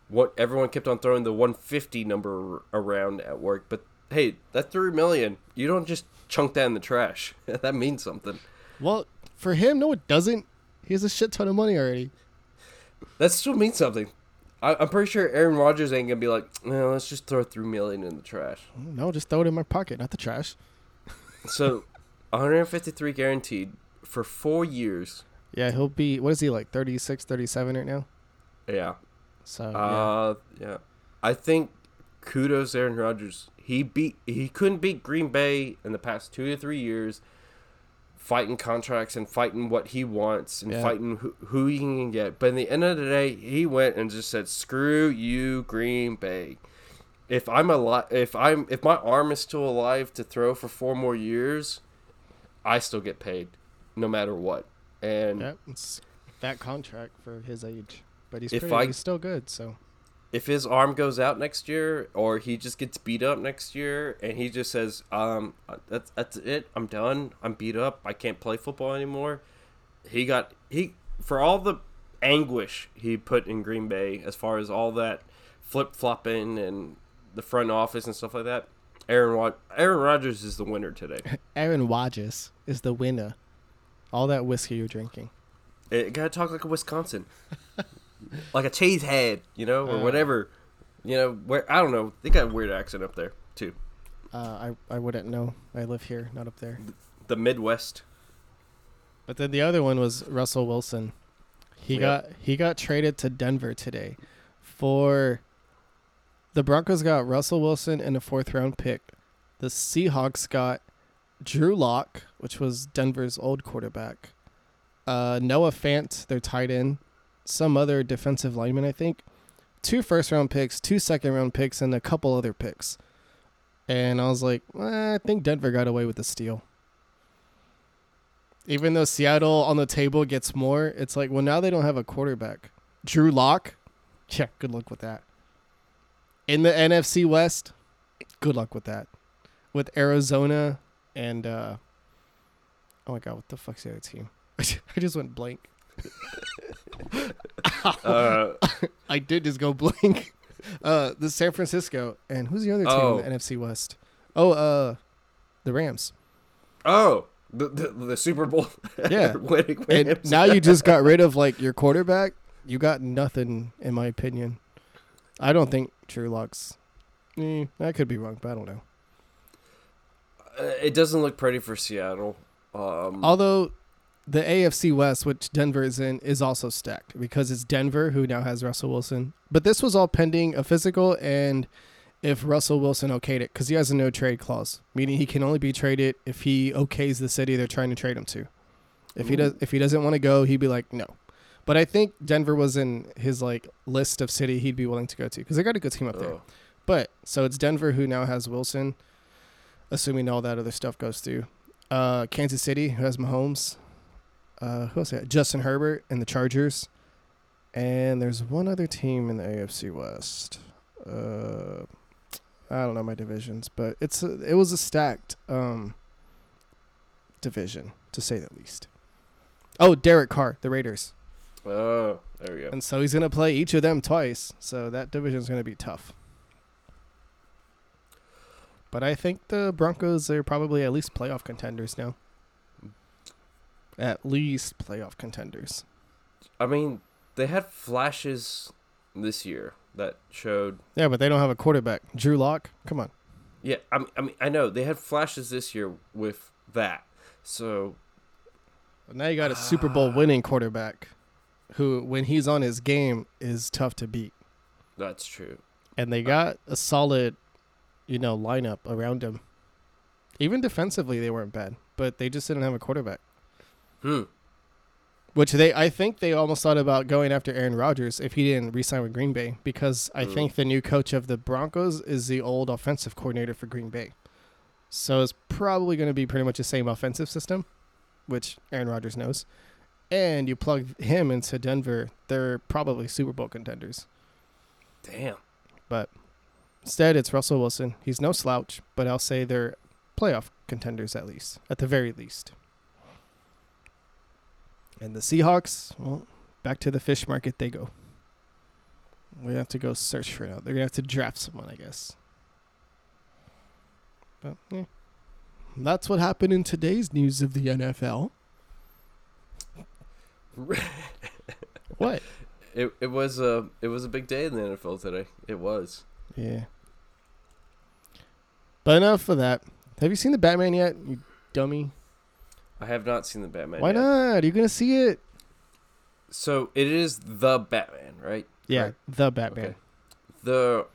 S2: what everyone kept on throwing the 150 number around at work. But hey, that three million, you don't just chunk that in the trash. <laughs> that means something.
S1: Well, for him, no, it doesn't. He has a shit ton of money already.
S2: That still means something. I, I'm pretty sure Aaron Rodgers ain't gonna be like, no, let's just throw three million in the trash.
S1: No, just throw it in my pocket, not the trash.
S2: So, 153 guaranteed for four years.
S1: Yeah, he'll be. What is he like? 36, 37 right now.
S2: Yeah.
S1: So yeah.
S2: Uh, yeah. I think kudos Aaron Rodgers. He beat. He couldn't beat Green Bay in the past two to three years, fighting contracts and fighting what he wants and
S1: Yeah.
S2: fighting who, who he can get. But in the end of the day, he went and just said, "Screw you, Green Bay." If I'm alive, if I'm if my arm is still alive to throw for four more years, I still get paid, no matter what. And
S1: yeah, it's that contract for his age, but he's
S2: If
S1: pretty,
S2: I-
S1: he's still good. So
S2: if his arm goes out next year or he just gets beat up next year and he just says um that's that's it i'm done i'm beat up i can't play football anymore he got he for all the anguish he put in green bay as far as all that flip-flopping and the front office and stuff like that aaron Rod- aaron rodgers is the winner today <laughs>
S1: Aaron Rodgers is the winner. All that whiskey you're drinking.
S2: it gotta talk like a wisconsin <laughs> like a cheese head you know or
S1: Uh.
S2: whatever you know where i don't know they got a weird accent up there too
S1: Uh, I I wouldn't know. I live here, not up there.
S2: the midwest
S1: But then the other one was Russell Wilson. He
S2: Yep.
S1: got he got traded to Denver today for the Broncos got Russell Wilson and a fourth round pick. The Seahawks got Drew Lock, which was Denver's old quarterback. Uh, Noah Fant, their tight end, some other defensive lineman, I think. Two first round picks, two second round picks, and a couple other picks. And I was like, eh, I think Denver got away with the steal even though Seattle on the table gets more, it's like, well, now they don't have a quarterback. Drew Lock, yeah, good luck with that. In the NFC West, good luck with that. With Arizona and, uh, oh my God, what the fuck's the other team? <laughs> I just went blank. <laughs>
S2: Uh, <laughs>
S1: I did just go blank. Uh, the San Francisco and who's the other team
S2: Oh.
S1: in the NFC West? Oh, uh, the Rams.
S2: oh, the, the the Super Bowl.
S1: Yeah.
S2: winning
S1: And now you just got rid of like your quarterback. You got nothing, in my opinion. I don't think Drew Lock's. Eh, I could be wrong, but I don't know.
S2: Uh, it doesn't look pretty for Seattle. Um,
S1: Although the AFC West, which Denver is in, is also stacked because it's Denver who now has Russell Wilson. But this was all pending a physical and if Russell Wilson okayed it, because he has a no trade clause, meaning he can only be traded if he okays the city they're trying to trade him to. If he does, if he doesn't want to go, he'd be like no. But I think Denver was in his like list of city he'd be willing to go to because they got a good team up there.
S2: oh.
S1: But so it's Denver who now has Wilson, assuming all that other stuff goes through. Uh, Kansas City who has Mahomes. Uh, who else? Justin Herbert and the Chargers. And there's one other team in the AFC West. Uh, I don't know my divisions, but it's a, it was a stacked um division to say the least. Oh, Derek Carr, the Raiders.
S2: Oh, there we go.
S1: And so he's going to play each of them twice. So that division's going to be tough. But I think the Broncos are probably at least playoff contenders now. At least playoff contenders.
S2: I mean, they had flashes this year that showed.
S1: Yeah, but they don't have a quarterback. Drew Lock, come on.
S2: Yeah, I mean, I mean, I know they had flashes this year with that. So
S1: Now you got a Super Bowl ah. winning quarterback who, when he's on his game, is tough to beat.
S2: that's true.
S1: And they got a solid, you know, lineup around him. Even defensively, they weren't bad, but they just didn't have a quarterback.
S2: Hmm.
S1: Which they, I think they almost thought about going after Aaron Rodgers if he didn't resign with Green Bay because I
S2: Mm.
S1: think the new coach of the Broncos is the old offensive coordinator for Green Bay. So it's probably going to be pretty much the same offensive system, which Aaron Rodgers knows. And you plug him into Denver, they're probably Super Bowl contenders.
S2: Damn.
S1: But instead, it's Russell Wilson. He's no slouch, but I'll say they're playoff contenders at least, at the very least. And the Seahawks, well, back to the fish market they go. We have to go search for now. They're gonna have to draft someone, I guess. But yeah. that's what happened in today's news of the NFL. <laughs> What?
S2: It it was a it was a big day in the NFL today. It was.
S1: Yeah. But enough of that. Have you seen the Batman yet, you dummy?
S2: I have not seen the Batman.
S1: Why
S2: yet.
S1: not? Are You're gonna see it.
S2: So it is the Batman, right?
S1: Yeah,
S2: Correct?
S1: the Batman.
S2: Okay. The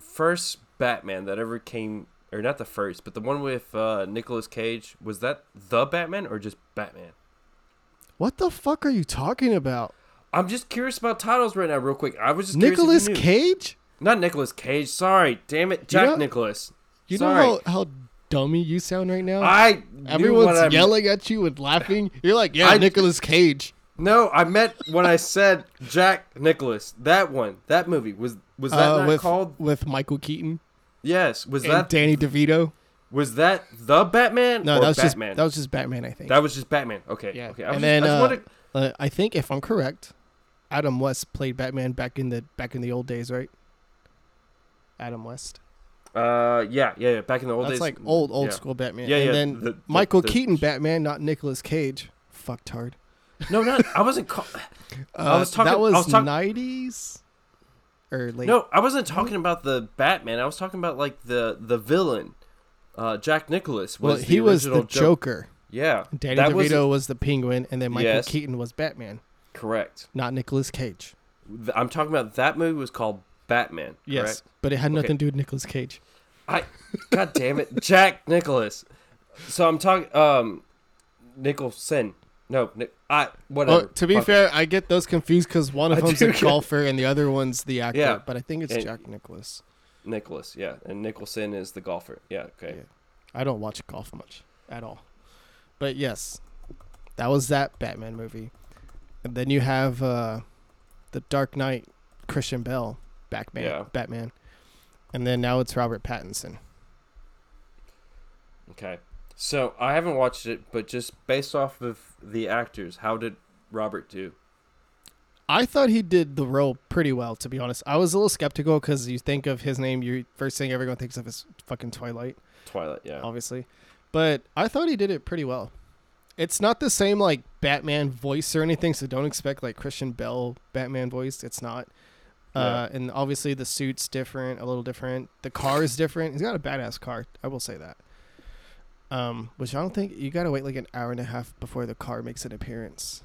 S2: first Batman that ever came, or not the first, but the one with uh, Nicolas Cage, was that the Batman or just Batman?
S1: What the fuck are you talking about?
S2: I'm just curious about titles right now, real quick. I was just curious if
S1: Nicolas
S2: you knew.
S1: Cage?
S2: not Nicholas Cage. Sorry, damn it, Jack
S1: know-
S2: Nicholas.
S1: You
S2: Sorry.
S1: know how, how dummy you sound right now?
S2: I
S1: Everyone's yelling at you and laughing. You're like, yeah,
S2: I-
S1: Nicolas Cage.
S2: No, I meant when I said Jack Nicholas. That one, that movie was was that
S1: Uh,
S2: not
S1: with
S2: called?
S1: with Michael Keaton
S2: Yes, was
S1: and
S2: that
S1: Danny DeVito.
S2: Was that the Batman?
S1: No, that was
S2: Batman?
S1: just that was just Batman, I think.
S2: That was just Batman. Okay,
S1: Yeah.
S2: okay. I
S1: And
S2: just-
S1: then,
S2: I just
S1: uh,
S2: wanted-
S1: Uh, I think if I'm correct, Adam West played Batman back in the back in the old days, right? Adam West.
S2: uh, yeah, yeah, yeah. Back in the old
S1: That's
S2: days,
S1: like old old
S2: yeah.
S1: school Batman.
S2: Yeah,
S1: and
S2: yeah,
S1: then
S2: the- the-
S1: Michael
S2: the-
S1: Keaton Batman, not Nicolas Cage. Fucktard.
S2: No, not. I wasn't. Call- <laughs>
S1: Uh,
S2: was talking-
S1: That
S2: I
S1: was,
S2: was talk-
S1: 90s or late.
S2: no, I wasn't talking about the Batman. I was talking about like the the villain, uh, Jack Nicholas. Was
S1: well,
S2: the
S1: he was the
S2: Jo-
S1: Joker.
S2: Yeah,
S1: Danny
S2: that
S1: DeVito
S2: was
S1: was the Penguin, and then Michael
S2: Yes.
S1: Keaton was Batman,
S2: correct.
S1: not Nicolas Cage.
S2: I'm talking about that movie was called Batman.
S1: Yes, but it had
S2: Okay.
S1: nothing to do with Nicolas Cage.
S2: I, God damn it, Jack Nicholas. So I'm talking, um, Nicholson. No, Nick, I whatever.
S1: Well, to be
S2: Fuck
S1: fair, I get those confused because one of
S2: I
S1: them's a golfer and the other one's the actor.
S2: Yeah.
S1: But I think it's
S2: And-
S1: Jack Nicholas.
S2: Nicholas, yeah, and Nicholson is the golfer. Yeah, okay.
S1: Yeah. I don't watch golf much at all. But yes, that was that Batman movie. And then you have uh, the Dark Knight, Christian Bale, Batman,
S2: Yeah.
S1: Batman, and then now it's Robert Pattinson.
S2: Okay. So I haven't watched it, but just based off of the actors, how did Robert do?
S1: I thought he did the role pretty well, to be honest. I was a little skeptical because you think of his name, you first thing everyone thinks of is fucking Twilight.
S2: Twilight, yeah.
S1: obviously. But I thought he did it pretty well. It's not the same like Batman voice or anything, so don't expect like Christian Bale Batman voice. It's not. Uh, and obviously the suit's different, a little different. The car is different. He's got a badass car. I will say that. Um, which I don't think you gotta wait like an hour and a half before the car makes an appearance.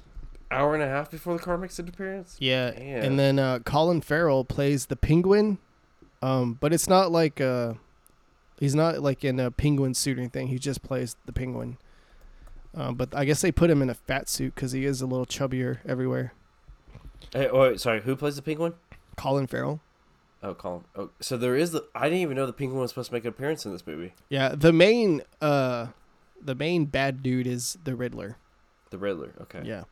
S2: Hour and a half before the car makes an appearance.
S1: Yeah,
S2: Damn.
S1: and then uh, Colin Farrell plays the Penguin, um, but it's not like uh, he's not like in a penguin suit or anything. He just plays the Penguin. Um, but I guess they put him in a fat suit because he is a little chubbier everywhere.
S2: Hey, oh, wait, sorry, who plays the penguin?
S1: Colin Farrell.
S2: Oh, Colin. Oh, so there is the. I didn't even know the penguin was supposed to make an appearance in this movie.
S1: Yeah, the main uh, the main bad dude is the Riddler.
S2: The Riddler. Okay.
S1: Yeah,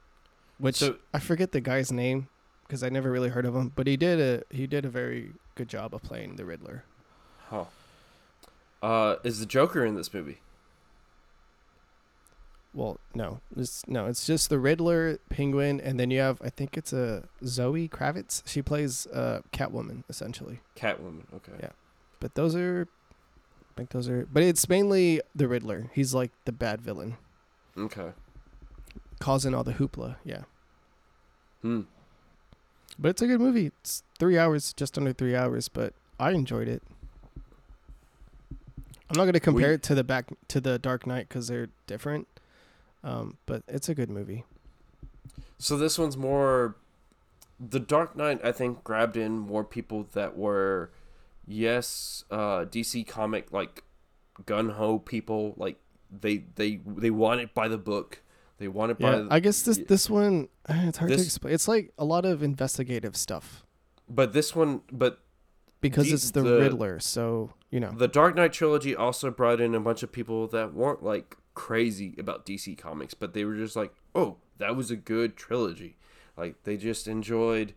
S1: which
S2: So
S1: I forget the guy's name because I never really heard of him, but he did a he did a very good job of playing the Riddler.
S2: Huh. Uh, is the Joker in this movie?
S1: Well, no, it's no, it's just the Riddler, Penguin, and then you have I think it's a Zoe Kravitz. She plays uh Catwoman essentially.
S2: Catwoman. Okay.
S1: Yeah. But those are, I think those are, but it's mainly the Riddler. He's like the bad villain,
S2: Okay.
S1: Causing all the hoopla. Yeah,
S2: Hmm.
S1: but it's a good movie. It's three hours, just under three hours, but I enjoyed it. I'm not gonna compare
S2: We-
S1: it to the back to the Dark Knight because they're different. Um, but it's a good movie.
S2: So this one's more. The Dark Knight, I think, grabbed in more people that were, yes, uh, DC comic like gun ho people. Like they they they want it by the book. They want.
S1: Yeah, I guess this this one eh, it's hard to explain. It's like a lot of investigative stuff
S2: but this one, but
S1: because
S2: The-
S1: it's the,
S2: the-
S1: Riddler. So you know,
S2: the Dark Knight trilogy also brought in a bunch of people that weren't like crazy about DC comics, but they were just like, oh, that was a good trilogy. Like they just enjoyed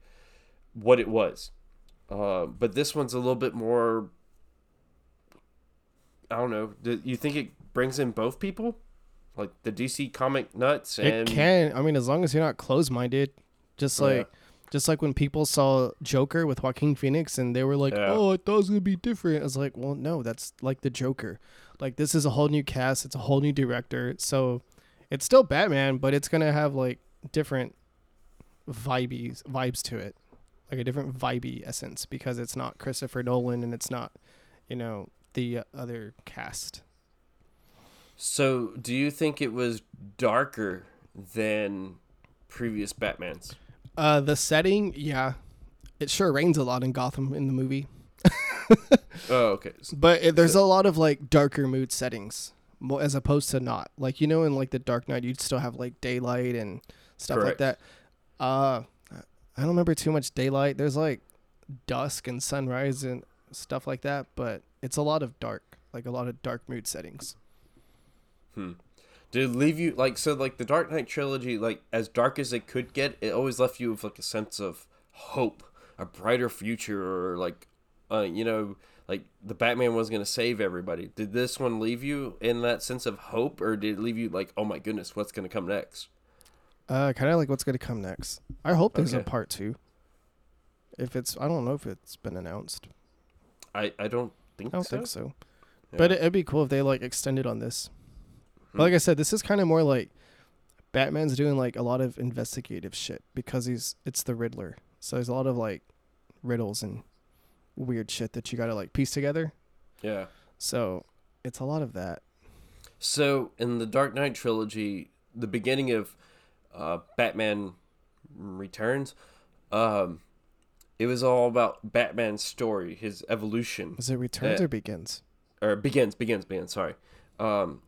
S2: what it was. Uh, but this one's a little bit more. I don't know. Do you think it brings in both people, like the DC comic nuts and
S1: it can. I mean, as long as you're not closed minded, just
S2: Yeah.
S1: like just like when people saw Joker with Joaquin Phoenix and they were like,
S2: Yeah.
S1: "Oh, I thought it was gonna be different." I was like, "Well, no, that's like the Joker. Like this is a whole new cast. It's a whole new director. So it's still Batman, but it's gonna have like different vibes vibes to it, like a different vibey essence because it's not Christopher Nolan and it's not, you know, the other cast.
S2: So, do you think it was darker than previous Batmans?
S1: Uh, the setting, yeah, it sure rains a lot in Gotham in the movie, <laughs>
S2: Oh, okay.
S1: But it, there's a lot of like darker mood settings, as opposed to not like you know in like the Dark Knight you'd still have like daylight and stuff like that. Uh, I don't remember too much daylight. There's like dusk and sunrise and stuff like that, but it's a lot of dark, like a lot of dark mood settings.
S2: Hmm. Did it leave you like so like the Dark Knight trilogy like as dark as it could get, it always left you with like a sense of hope, a brighter future, or like, uh, you know, like the Batman was gonna save everybody. Did this one leave you in that sense of hope, or did it leave you like, oh my goodness, what's gonna come next?
S1: Uh, kind of like what's gonna come next. I hope there's a part two. If it's, I don't know if it's been announced.
S2: I I don't think
S1: I don't
S2: so.
S1: think so.
S2: Yeah.
S1: But it, it'd be cool if they like extended on this. But like I said, this is kind of more like Batman's doing like a lot of investigative shit because he's it's the Riddler. So there's a lot of like riddles and weird shit that you got to like piece together.
S2: yeah.
S1: So it's a lot of that.
S2: So in the Dark Knight trilogy, the beginning of uh, Batman Returns, um, it was all about Batman's story, his evolution,
S1: Is it returns
S2: Yeah.
S1: or begins?
S2: or begins, begins, begins. Sorry, um,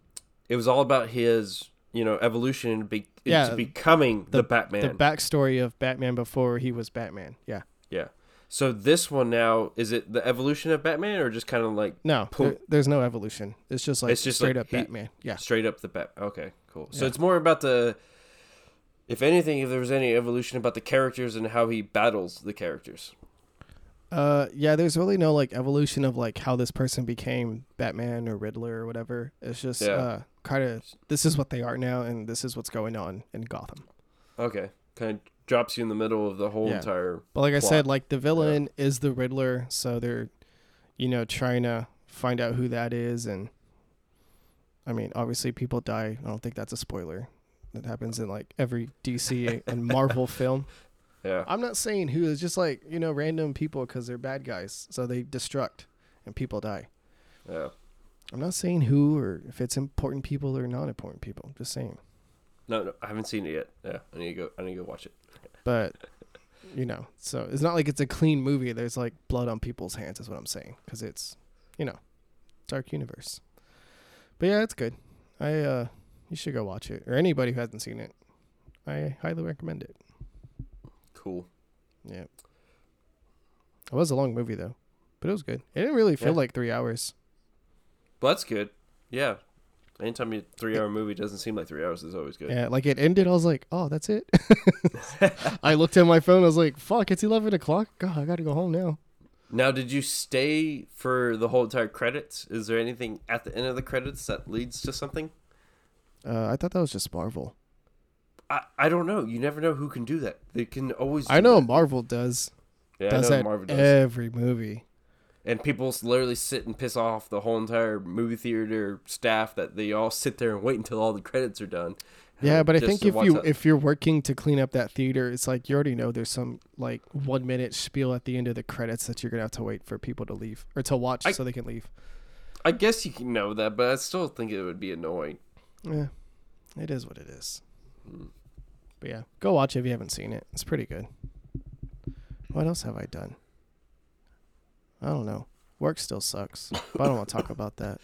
S2: it was all about his, you know, evolution and be-
S1: Yeah,
S2: into becoming the,
S1: The
S2: Batman.
S1: The backstory of Batman before he was Batman. Yeah.
S2: yeah. So this one now is it the evolution of Batman or just kind of like
S1: No,
S2: Pull-
S1: there- there's no evolution. It's just like
S2: It's just
S1: straight
S2: like
S1: up
S2: he-
S1: Batman. Yeah.
S2: straight up the bat. Okay, cool. So
S1: Yeah.
S2: it's more about the, if anything, if there was any evolution about the characters and how he battles the characters.
S1: Uh, yeah. There's really no like evolution of like how this person became Batman or Riddler or whatever. It's just
S2: Yeah.
S1: uh, kind of this is what they are now, and this is what's going on in Gotham.
S2: Okay, kind of drops you in the middle of the whole
S1: Yeah.
S2: entire.
S1: But like I said, like the villain is the Riddler, so they're, you know, trying to find out who that is, and I mean, obviously people die. I don't think that's a spoiler. That happens in like every DC <laughs> and Marvel film.
S2: Yeah,
S1: I'm not saying who is just like you know, random people because they're bad guys, so they destruct and people die.
S2: yeah.
S1: I'm not saying who or if it's important people or not important people. I'm just saying.
S2: No, no, I haven't seen it yet. Yeah, I need to go. I need to go watch it.
S1: But you know, so it's not like it's a clean movie. There's like blood on people's hands, is what I'm saying, because it's, you know, dark universe. But yeah, it's good. I uh, you should go watch it, or anybody who hasn't seen it. I highly recommend it.
S2: Cool.
S1: Yeah. It was a long movie though, but it was good. It didn't really feel
S2: Yeah.
S1: like three hours.
S2: Well, that's good. Yeah. Anytime a three-hour movie doesn't seem like three hours is always good.
S1: Yeah, like it ended. I was like, oh, that's it. <laughs> I looked at my phone. I was like, fuck, it's eleven o'clock. God, I gotta go home now.
S2: Now, did you stay for the whole entire credits? Is there anything at the end of the credits that leads to something?
S1: Uh, I thought that was just Marvel.
S2: I, I don't know. You never know who can do that. They can always.
S1: I know
S2: that.
S1: Marvel does.
S2: Yeah,
S1: does
S2: I know
S1: that
S2: Marvel does.
S1: every movie.
S2: And people literally sit and piss off the whole entire movie theater staff that they all sit there and wait until all the credits are done.
S1: Yeah, but I think if you
S2: that.
S1: if you're working to clean up that theater, it's like you already know there's some like one minute spiel at the end of the credits that you're gonna have to wait for people to leave or to watch
S2: I-
S1: so they can leave.
S2: I guess you can know that, but I still think it would be annoying.
S1: Yeah, it is what it is.
S2: Mm.
S1: But yeah, go watch it if you haven't seen it. It's pretty good. What else have I done? I don't know. Work still sucks, but I don't want to talk about that.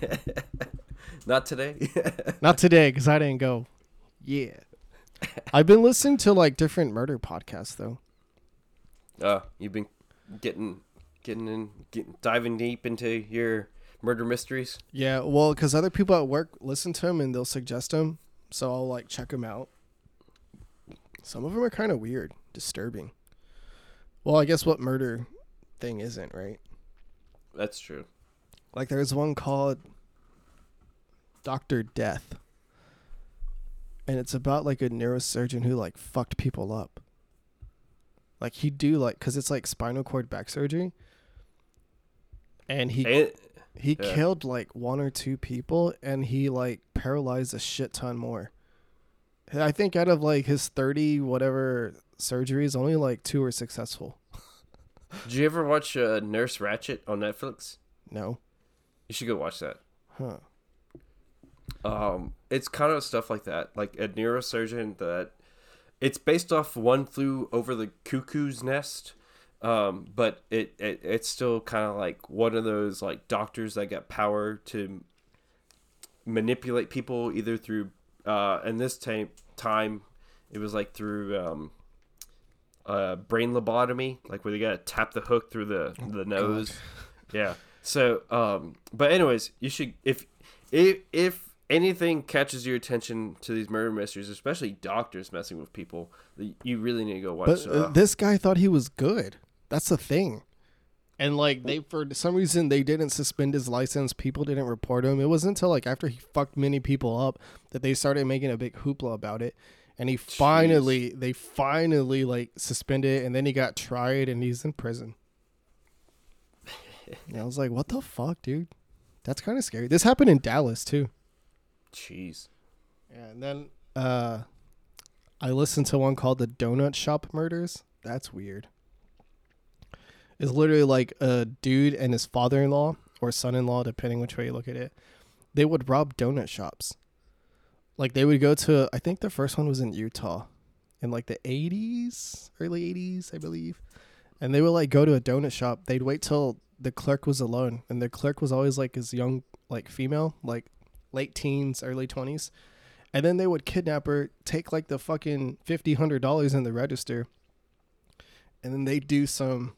S1: <laughs>
S2: Not today. <laughs>
S1: Not today because I didn't go. Yeah, I've been listening to like different murder podcasts though.
S2: uh, you've been getting, getting in, getting diving deep into your murder mysteries.
S1: Yeah, well, because other people at work listen to them and they'll suggest them, so I'll like check them out. Some of them are kind of weird, disturbing. Well, I guess what murder thing isn't right.
S2: That's true.
S1: Like there's one called Doctor Death, and it's about like a neurosurgeon who like fucked people up. Like he do like because it's like spinal cord back surgery, and he he
S2: Yeah.
S1: killed like one or two people and he like paralyzed a shit ton more. I think out of like his 30 whatever surgeries, only like two were successful.
S2: Did you ever watch uh, Nurse Ratched on Netflix?
S1: No.
S2: You should go watch that.
S1: Huh.
S2: Um, it's kind of stuff like that, like a neurosurgeon that it's based off One Flew Over the Cuckoo's Nest, um, but it, it it's still kind of like one of those like doctors that got power to manipulate people either through uh, in this time time it was like through um, uh, brain lobotomy, like where they gotta tap the hook through the the nose. <laughs> Yeah. So, um, but anyways, you should if if if anything catches your attention to these murder mysteries, especially doctors messing with people, you really need to go watch.
S1: But uh,
S2: uh,
S1: this guy thought he was good. That's the thing. And like they for some reason they didn't suspend his license. People didn't report him. It wasn't until like after he fucked many people up that they started making a big hoopla about it. And he finally they finally like suspended and then he got tried and he's in prison. <laughs> and I was like, what the fuck, dude? That's kind of scary. This happened in Dallas too.
S2: Jeez.
S1: Yeah, and then uh I listened to one called the Donut Shop Murders. That's weird. It's literally like a dude and his father-in-law or son-in-law, depending which way you look at it. They would rob donut shops. Like they would go to. I think the first one was in Utah, in like the '80s, early '80s, I believe. And they would like go to a donut shop. They'd wait till the clerk was alone, and the clerk was always like his young, like female, like late teens, early twenties. And then they would kidnap her, take like the fucking fifty hundred dollars in the register, and then they'd do some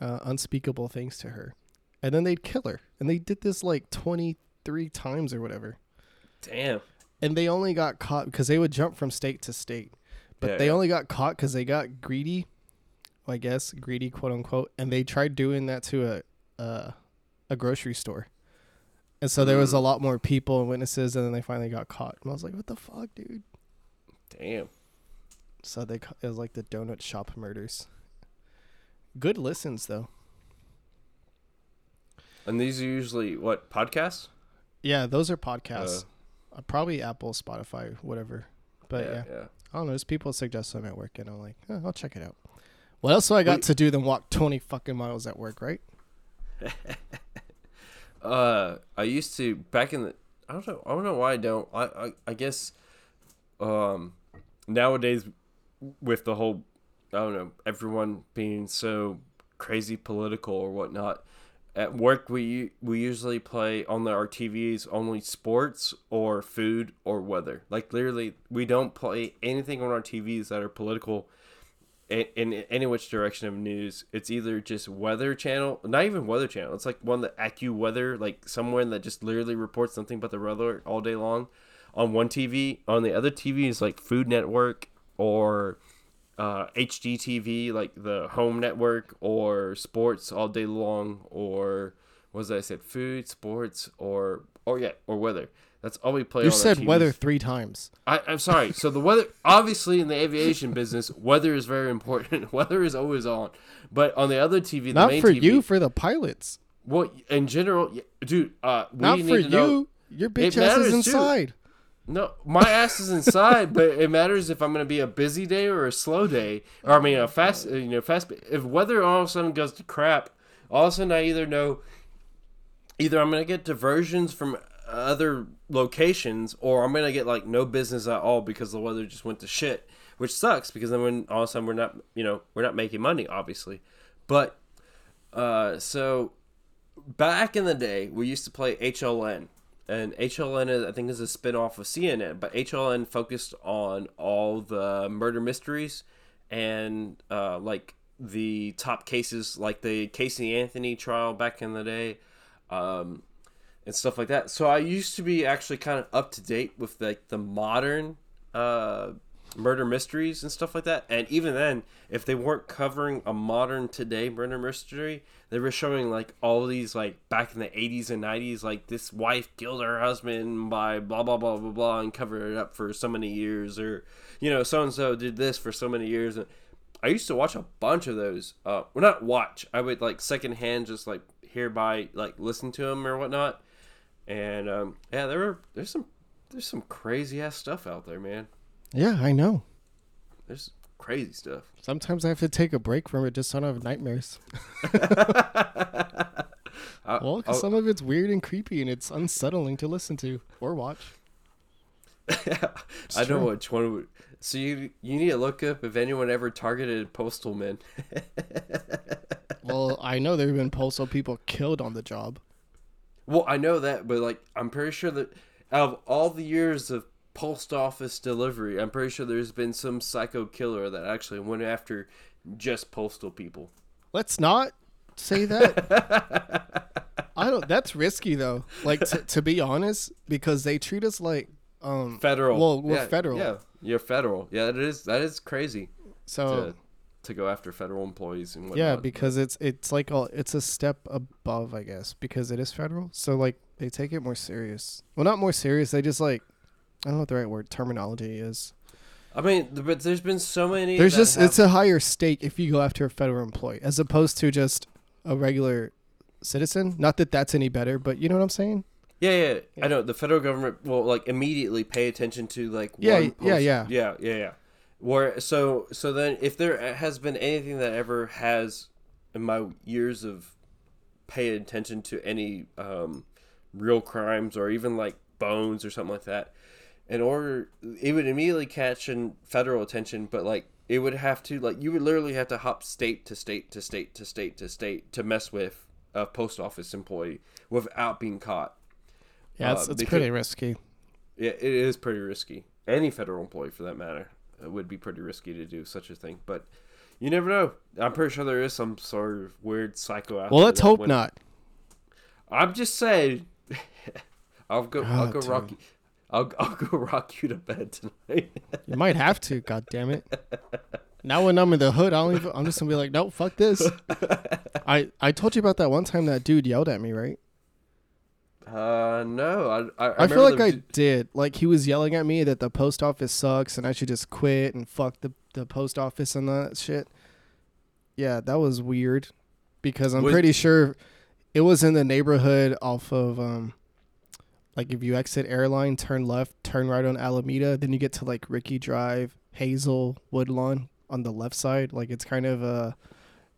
S1: uh, unspeakable things to her, and then they'd kill her. And they did this like twenty three times or whatever.
S2: Damn.
S1: And they only got caught because they would jump from state to state, but
S2: Yeah,
S1: they
S2: yeah.
S1: only got caught because they got greedy, I guess greedy quote unquote, and they tried doing that to a uh, a grocery store. And so there was a
S2: Mm.
S1: lot more people and witnesses, and then they finally got caught. And I was like, "What the fuck, dude?"
S2: Damn.
S1: So they it was like the donut shop murders. Good listens though.
S2: And these are usually what podcasts?
S1: Yeah, those are podcasts. Uh, probably Apple, Spotify, whatever. But yeah,
S2: yeah.
S1: I don't know. Just people suggest them at work, and I'm like, oh, I'll check it out. What else do I got
S2: Wait.
S1: to do than walk 20 fucking miles at work, right? <laughs>
S2: Uh, I used to back in the. I don't know. I don't know why I don't. I I, I guess, um, nowadays, with the whole, I don't know, everyone being so crazy political or whatnot. At work, we we usually play on our TVs only sports or food or weather. Like literally, we don't play anything on our TVs that are political in, in any which direction of news. It's either just weather channel, not even weather channel. It's like one that AccuWeather, weather, like someone that just literally reports something but the weather all day long. On one TV, on the other TV is like Food Network or uh, HGTV, like the home network, or sports all day long, or what was I said? Food, sports, or or yeah, or weather. That's all we play.
S1: You said weather three times.
S2: I, I'm sorry. So the weather, obviously, in the aviation business, weather is very important. <laughs> weather is always on. But on the other TV, the
S1: Not
S2: main
S1: for
S2: TV,
S1: you, for the pilots.
S2: well, in general, dude, uh, we
S1: Not
S2: need
S1: for
S2: to
S1: you.
S2: know-
S1: Your bitch ass is
S2: too. No, my ass is inside, but it matters if I'm going to be a busy day or a slow day, or I mean a fast, you know, fast. If weather all of a sudden goes to crap, all of a sudden I either know, either I'm going to get diversions from other locations, or I'm going to get like no business at all because the weather just went to shit, which sucks because then when all of a sudden we're not, you know, we're not making money, obviously, but, uh, so back in the day, we used to play HLN. And HLN, is, I think, is a spin-off of CNN, but HLN focused on all the murder mysteries and uh, like the top cases, like the Casey Anthony trial back in the day, um, and stuff like that. So I used to be actually kind of up to date with like the modern uh, murder mysteries and stuff like that. And even then, if they weren't covering a modern today murder mystery, they were showing like all these like back in the 80s and 90s, like this wife killed her husband by blah blah blah blah blah and covered it up for so many years, or you know, so and so did this for so many years. And I used to watch a bunch of those. Uh, well, not watch. I would like secondhand just like hereby like listen to them or whatnot. And um, yeah, there were there's some there's some crazy ass stuff out there, man.
S1: Yeah, I know.
S2: There's crazy stuff.
S1: Sometimes I have to take a break from it just so I don't have nightmares. <laughs>
S2: I,
S1: Well, 'cause
S2: I-
S1: some of it's weird and creepy and it's unsettling to listen to or watch. <laughs>
S2: I know which one. Would, so you you need to look up if anyone ever targeted postal men. <laughs>
S1: well, I know there have been postal people killed on the job.
S2: well, I know that, but like I'm pretty sure that out of all the years of post office delivery, I'm pretty sure there's been some psycho killer that actually went after just postal people.
S1: Let's not say that. <laughs> I don't. That's risky though. Like to, to be honest, because they treat us like um
S2: Federal.
S1: Well, we're
S2: yeah,
S1: federal.
S2: Yeah, you're federal. Yeah, that is that is crazy
S1: So
S2: to to go after federal employees and whatnot.
S1: yeah, because it's it's like a, it's a step above, I guess, because it is federal. So like they take it more serious. Well, not more serious. They just like I don't know what the right word terminology is.
S2: I mean, but there's been so many.
S1: There's just
S2: have-
S1: it's a higher stake if you go after a federal employee as opposed to just a regular citizen. Not that that's any better, but you know what I'm saying?
S2: Yeah, yeah,
S1: Yeah.
S2: I know. The federal government will like immediately pay attention to like
S1: Yeah,
S2: one
S1: yeah, yeah.
S2: yeah, yeah, yeah. Where so so then if there has been anything that ever has in my years of paying attention to any um, real crimes or even like bones or something like that, in order it would immediately catch in federal attention, but like it would have to like you would literally have to hop state to state to state to state to state to mess with a post office employee without being caught.
S1: Yeah, it's,
S2: Uh,
S1: it's pretty risky.
S2: Yeah, it is pretty risky. Any federal employee, for that matter, it would be pretty risky to do such a thing. But you never know. I'm pretty sure there is some sort of weird psycho out
S1: Well, let's hope
S2: went-
S1: not.
S2: I'm just saying. <laughs> I'll go. I'll go
S1: dude.
S2: You, I'll I'll go <laughs> rock you to bed tonight.
S1: You might have to. <laughs> God damn it. Now when I'm in the hood, I don't even. I'm just gonna be like, nope, fuck this. <laughs> I I told you about that one time that dude yelled at me, right?
S2: uh, no. I I,
S1: I, feel like I
S2: d-
S1: did. Like he was yelling at me that the post office sucks and I should just quit and fuck the the post office and that shit. Yeah, that was weird because I'm
S2: Was-
S1: pretty sure it was in the neighborhood off of um like if you exit airline, turn left, turn right on Alameda, then you get to like Ricky Drive, Hazel, Woodlawn on the left side. Like it's kind of uh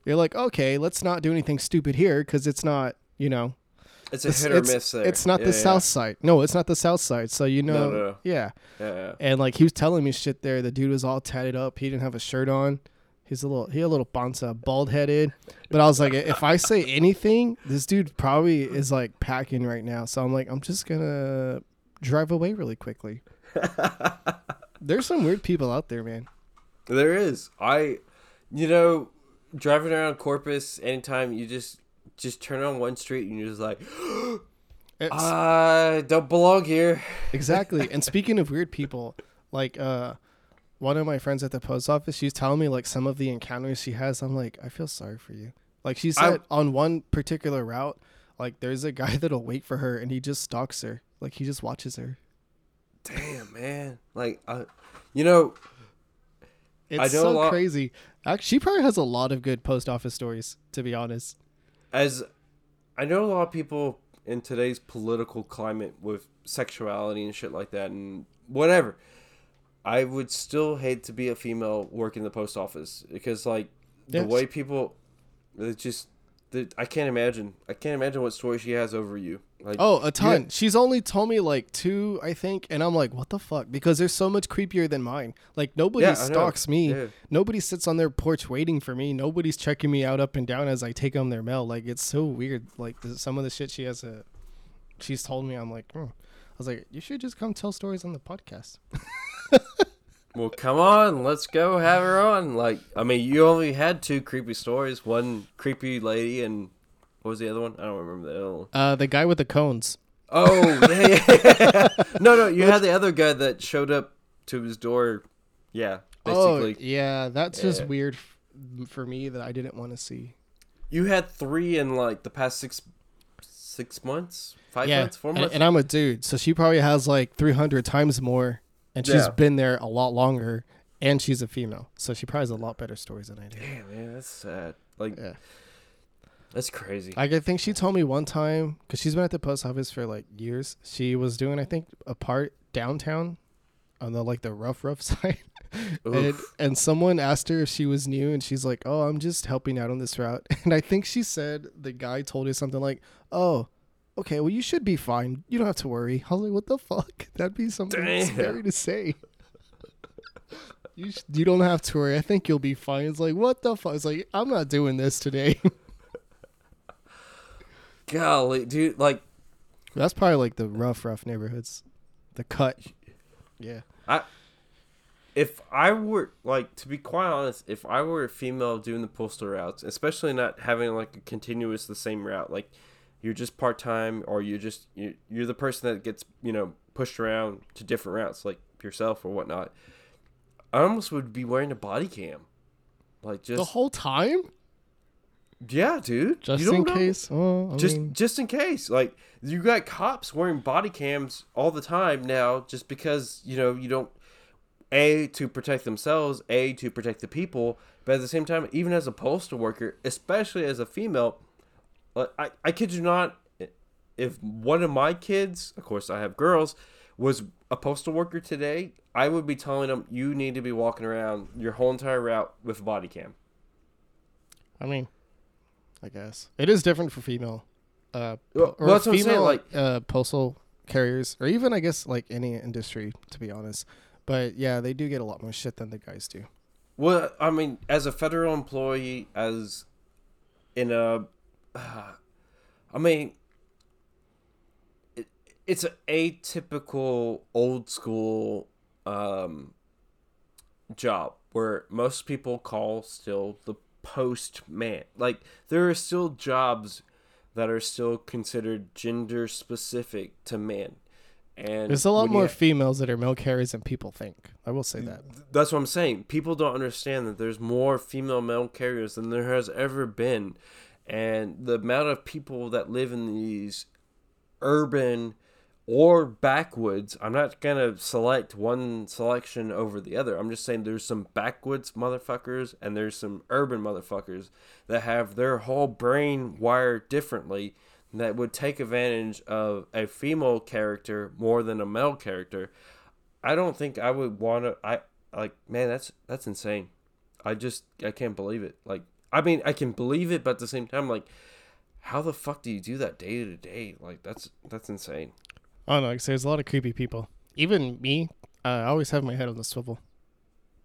S1: you're like, okay, let's not do anything stupid here because it's not, you know,
S2: It's a
S1: it's-
S2: hit or
S1: it's-
S2: miss there.
S1: it's not
S2: Yeah,
S1: the
S2: yeah.
S1: south side. No, it's not the south side. So you know,
S2: No, no, no.
S1: yeah.
S2: Yeah, yeah.
S1: And like he was telling me shit there. The dude was all tatted up. He didn't have a shirt on. He's a little he a little bonza, bald headed. But I was like, if I say anything, this dude probably is like packing right now. So I'm like, I'm just gonna drive away really quickly. <laughs> There's some weird people out there, man.
S2: There is. I, you know, driving around Corpus, anytime you just just turn on one street and you're just like, <gasps>
S1: It's,
S2: I don't belong here.
S1: Exactly. and <laughs> speaking of weird people, like uh one of my friends at the post office, she's telling me like some of the encounters she has. I'm like, I feel sorry for you. Like she
S2: I-
S1: said on one particular route, like there's a guy <laughs> that'll wait for her and he just stalks her. Like he just watches her.
S2: Damn, man. Like, I, you know,
S1: It's
S2: know a
S1: so
S2: lot-
S1: crazy. Actually, she probably has a lot of good post office stories, to be honest.
S2: as I know a lot of people in today's political climate with sexuality and shit like that and whatever. I would still hate to be a female working the post office because like the
S1: Yes.
S2: way people it just the, I can't imagine. I can't imagine what story she has over you. Like
S1: Oh, a ton. She's only told me like two, I think, and I'm like, what the fuck? Because they're so much creepier than mine. Like nobody
S2: Yeah,
S1: stalks me.
S2: Yeah.
S1: Nobody sits on their porch waiting for me. Nobody's checking me out up and down as I take them their mail. Like it's so weird. Like the, some of the shit she has a, she's told me. I'm like, hmm. I was like, you should just come tell stories on the podcast. <laughs>
S2: Well, come on, let's go have her on. Like, I mean, you only had two creepy stories. One creepy lady, and what was the other one? I don't remember the other one.
S1: Uh, the guy with the cones.
S2: Oh, yeah, yeah. <laughs> no, no, you had the other guy that showed up to his door. Yeah, basically.
S1: Oh, yeah, that's just weird f- for me that I didn't want to see.
S2: You had three in like the past six, six months, five
S1: yeah,
S2: months, four
S1: and,
S2: months.
S1: and I'm a dude, so she probably has like 300 times more, and she's
S2: Yeah.
S1: been there a lot longer, and she's a female, so she probably has a lot better stories than I do.
S2: Damn, man, that's sad. Like,
S1: Yeah.
S2: that's crazy.
S1: Like I think she told me one time because she's been at the post office for like years. She was doing I think a part downtown, on the like the rough rough <laughs> side, and and someone asked her if she was new, and she's like, "Oh, I'm just helping out on this route." <laughs> And I think she said the guy told her something like, "Oh, okay, well, you should be fine. You don't have to worry. I was like, what the fuck? <laughs> That'd be something
S2: Damn.
S1: scary to say. you, sh- you don't have to worry. I think you'll be fine. It's like, what the fuck? It's like, I'm not doing this today. <laughs>
S2: Golly, dude, like
S1: That's probably like the rough, rough neighborhoods. The cut. Yeah.
S2: I if I were like to be quite honest, if I were a female doing the postal routes, especially not having like a continuous the same route, like you're just part time or you're just you, you're the person that gets you know pushed around to different routes, like yourself or whatnot. I almost would be wearing a body cam, like just
S1: the whole time?
S2: yeah, dude.
S1: Just in
S2: know.
S1: case? Oh,
S2: just
S1: mean,
S2: just in case like you got cops wearing body cams all the time now just because you know you don't a to protect themselves a to protect the people but at the same time even as a postal worker especially as a female i i kid you not if one of my kids of course i have girls was a postal worker today i would be telling them you need to be walking around your whole entire route with a body cam
S1: I mean, I guess. It is different for female. Uh,
S2: Well,
S1: or
S2: I'm saying,
S1: female
S2: like-
S1: uh, postal carriers, or even I guess like any industry, to be honest. But yeah, they do get a lot more shit than the guys do.
S2: Well, I mean, as a federal employee, as in a, <sighs> I mean, it, it's a atypical old school um, job where most people call still the postman. Like there are still jobs that are still considered gender specific to men. And
S1: There's a lot more
S2: you-
S1: females that are mail carriers than people think. I will say that.
S2: that's what I'm saying. People don't understand that there's more female mail carriers than there has ever been. And the amount of people that live in these urban or backwoods, I'm not to select one selection over the other. I'm just saying there's some backwoods motherfuckers and there's some urban motherfuckers that have their whole brain wired differently that would take advantage of a female character more than a male character. I don't think I would want to. I like, man, that's that's insane. I just I can't believe it. Like, I mean, I can believe it, but at the same time, like, how the fuck do you do that day to day? Like, that's that's insane.
S1: I don't know. Like there's a lot of creepy people. Even me, uh, I always have my head on the swivel.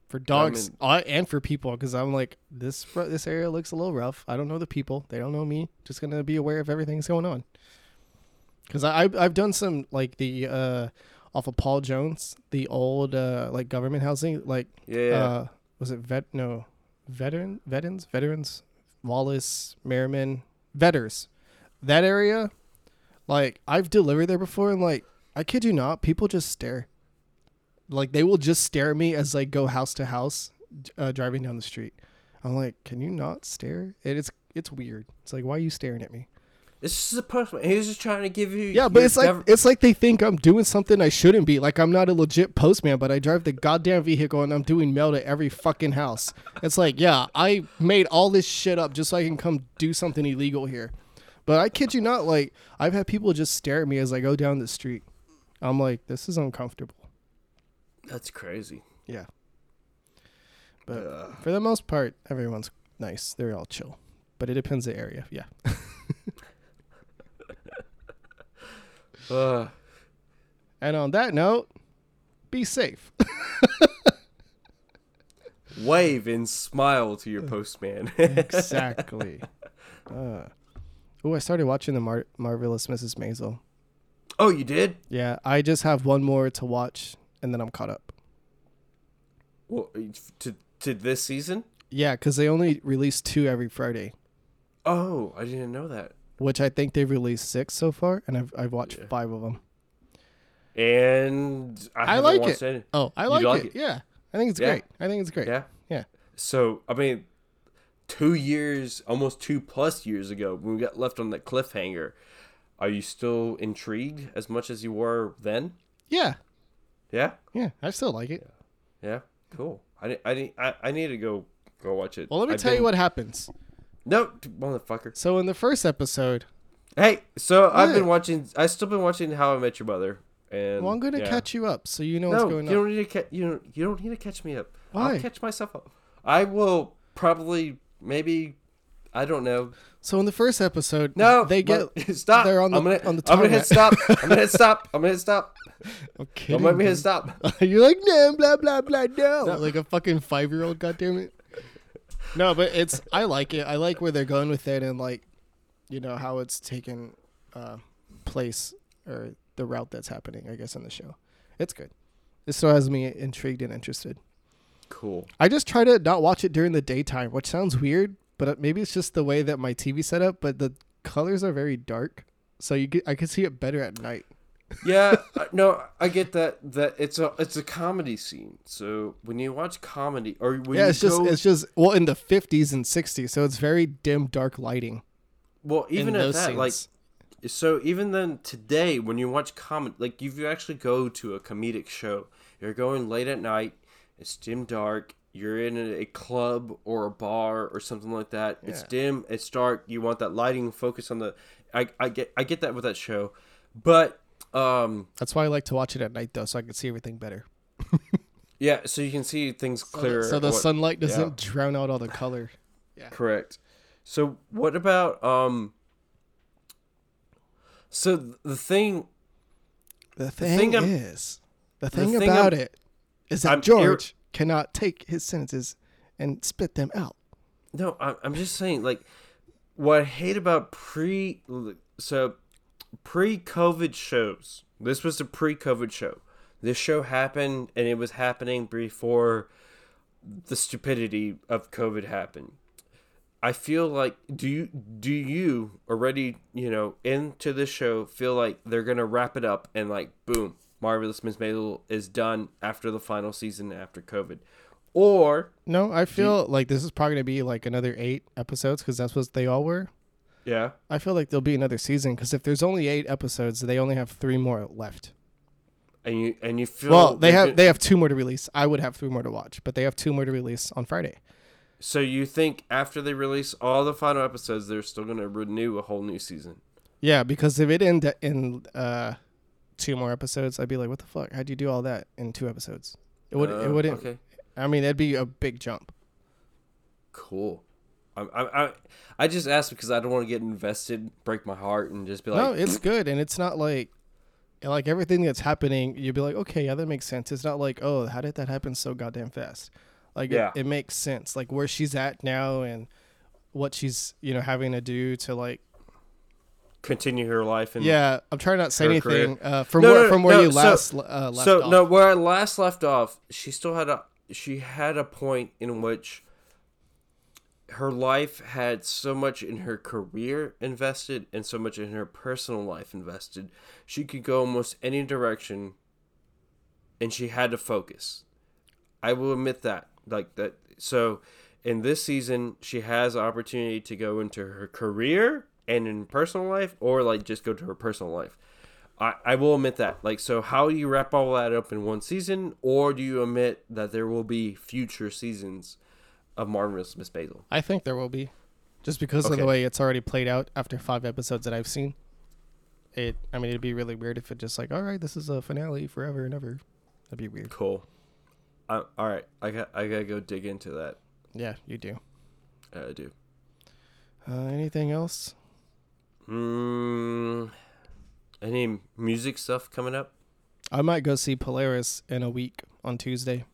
S1: For dogs
S2: mean-
S1: uh, and for people, because I'm like this. This area looks a little rough. I don't know the people. They don't know me. Just gonna be aware of everything that's going on. Because I I've, I've done some like the uh, off of Paul Jones, the old uh, like government housing, like
S2: Yeah,
S1: uh, was it vet no veteran veterans veterans Wallace Merriman vetters that area like I've delivered there before and like I kid you not people just stare. Like they will just stare at me as I go house to house uh, driving down the street. I'm like can you not stare? And it's it's weird. It's like why are you staring at me
S2: it's just a postman. He's just trying to give you.
S1: yeah but it's like it's like they think I'm doing something I shouldn't be. Like I'm not a legit postman but I drive the goddamn vehicle and I'm doing mail to every fucking house. It's like yeah I made all this shit up just so I can come do something illegal here. But I kid you not like I've had people just stare at me as I go down the street. I'm like this is uncomfortable.
S2: That's crazy.
S1: yeah. But
S2: Uh,
S1: for the most part everyone's nice. They're all chill. But it depends the area. Yeah <laughs>
S2: uh,
S1: and on that note be safe <laughs>
S2: wave and smile to your postman. <laughs>
S1: exactly. Uh, oh, I started watching the Mar- marvelous Mrs. Maisel.
S2: oh, you did?
S1: Yeah, I just have one more to watch, and then I'm caught up.
S2: Well, to to this season?
S1: Yeah, because they only release two every Friday,
S2: Oh, I didn't know that.
S1: Which I think they've released six so far, and I've I've watched
S2: Yeah.
S1: five of them.
S2: And I,
S1: I like it.
S2: Any.
S1: Oh, I like,
S2: like
S1: it.
S2: it?
S1: Yeah, I think it's
S2: Yeah?
S1: great. I think it's great.
S2: Yeah.
S1: Yeah.
S2: So I mean, two years, almost two plus years ago, when we got left on that cliffhanger, are you still intrigued as much as you were then?
S1: Yeah,
S2: Yeah.
S1: yeah, I still like it.
S2: Yeah. Cool. I need, I I, I need to go go watch it.
S1: Well, let me
S2: I've
S1: tell you what happens.
S2: No, t- motherfucker.
S1: So in the first episode,
S2: Hey, so I've been watching. I still been watching How I Met Your Mother, and
S1: well, I'm gonna
S2: yeah.
S1: catch you up, so you know what's
S2: No,
S1: going
S2: you
S1: on.
S2: don't need to catch. You don't. You don't need to catch me up.
S1: Why?
S2: I'll catch myself up. I will probably maybe I don't know.
S1: So in the first episode,
S2: No,
S1: they get <laughs>
S2: stop.
S1: they're on the-
S2: I'm gonna,
S1: on the
S2: I'm gonna hit <laughs> stop. I'm gonna hit stop. I'm gonna hit stop. Okay.
S1: I'm
S2: Don't
S1: kidding.
S2: make me hit stop. <laughs>
S1: You're like no, blah blah blah no,
S2: No.
S1: like a fucking five year old. Goddamn it. No, but it's I like it. I like where they're going with it, and like, you know how it's taken uh, place or the route that's happening. I guess in the show, it's good. It still has me intrigued and interested.
S2: Cool.
S1: I just try to not watch it during the daytime, which sounds weird, but uh, maybe it's just the way that my TV set up. But the colors are very dark, so you get, I can see it better at night.
S2: Yeah, uh, no, I get that. That it's a it's a comedy scene. So when you watch comedy, or when
S1: yeah,
S2: you
S1: it's just
S2: go,
S1: it's just well in the 50s and 60s, so it's very dim, dark lighting.
S2: well, even at that, like so even then today when you watch comedy like if you actually go to a comedic show you're going late at night it's dim dark you're in a, club or a bar or something like that it's dim it's dark you want that lighting focus on the I, I get i get that with that show but um
S1: That's why I like to watch it at night though, so I can see everything better. <laughs>
S2: yeah so you can see things clearer
S1: so the
S2: what-
S1: sunlight doesn't drown out all the color. <laughs> Yeah.
S2: Correct. So what about um so the thing
S1: The thing,
S2: thing
S1: is, the
S2: the
S1: thing
S2: thing
S1: about
S2: I'm-
S1: it is that
S2: I'm ir-
S1: George cannot take his sentences and spit them out.
S2: No, I'm just saying, like, what I hate about pre, so pre-COVID shows. This was a pre-COVID show. This show happened, and it was happening before the stupidity of COVID happened. I feel like do you do you already you know into this show feel like they're gonna wrap it up and like boom marvelous Miss Maisel is done after the final season after COVID, or
S1: No, I feel like this is probably gonna be like another eight episodes because that's what they all were.
S2: Yeah
S1: I feel like there'll be another season because if there's only eight episodes, they only have three more left.
S2: and you and you feel
S1: Well, they have they have two more to release. I would have three more to watch, but they have two more to release on Friday.
S2: So you think after they release all the final episodes, they're still gonna renew a whole new season?
S1: Yeah, because if it ended in uh, two more episodes, I'd be like, "What the fuck? How'd you do all that in two episodes?" It would. it
S2: Uh,
S1: wouldn't.
S2: Okay,
S1: I mean, it'd be a big jump.
S2: cool. I I I, I just asked because I don't want to get invested, break my heart, and just be like,
S1: no, it's good, and it's not like like everything that's happening. You'd be like, "Okay, yeah, that makes sense." It's not like, "Oh, how did that happen so goddamn fast?" Like,
S2: Yeah.
S1: it, it makes sense. Like where she's at now and what she's you know having to do to like.
S2: continue her life. And
S1: yeah, I'm trying not to say anything uh, from
S2: No,
S1: where
S2: no,
S1: from where
S2: no,
S1: you
S2: so-
S1: last uh, left
S2: so
S1: off.
S2: no, where I last left off, she still had a she had a point in which her life had so much in her career invested and so much in her personal life invested. She could go almost any direction and she had to focus. I will admit that. Like that so in this season she has opportunity to go into her career and in personal life or like just go to her personal life. I, I will admit that. Like, so how do you wrap all that up in one season, or do you admit that there will be future seasons of Marvelous Miss Maisel?
S1: I think there will be, just because of the way it's already played out after five episodes that I've seen. It, I mean, it'd be really weird if it just like, all right, this is a finale forever and ever. That'd be weird.
S2: Cool. I, all right, I got I gotta go dig into that.
S1: Yeah, you do.
S2: Uh, I do.
S1: Uh, anything else?
S2: Mm, any music stuff coming up
S1: I might go see Polaris in a week on Tuesday,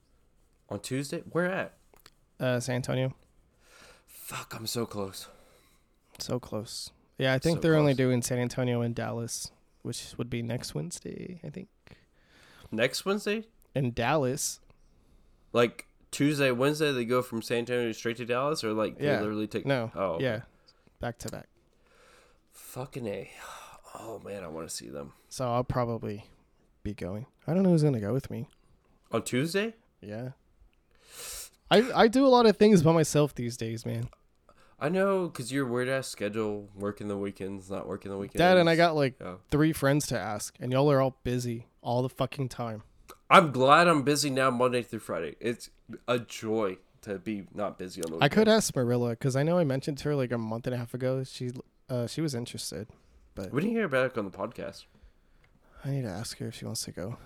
S2: on Tuesday? Where at?
S1: Uh, San Antonio.
S2: Fuck, I'm so close.
S1: So close. Yeah, I think
S2: So
S1: they're only
S2: close.
S1: doing San Antonio and Dallas, which would be next Wednesday. I think
S2: Next Wednesday,
S1: in Dallas.
S2: like Tuesday, Wednesday, they go from San Antonio straight to Dallas, or like they literally take.
S1: No.
S2: Oh.
S1: Yeah, back to back.
S2: Fucking a. Oh man, I want to see them
S1: So I'll probably be going. I don't know who's gonna go with me.
S2: on Tuesday.
S1: Yeah. I I do a lot of things by myself these days, man.
S2: I know, cause your weird ass schedule, working the weekends, not working the weekends.
S1: Dad and I got like
S2: Yeah.
S1: three friends to ask, and y'all are all busy all the fucking time.
S2: I'm glad I'm busy now, Monday through Friday. It's a joy to be not busy on the.
S1: I could ask Marilla because I know I mentioned to her like a month and a half ago. She uh she was interested.
S2: But we didn't hear back on the podcast.
S1: I need to ask her if she wants to go.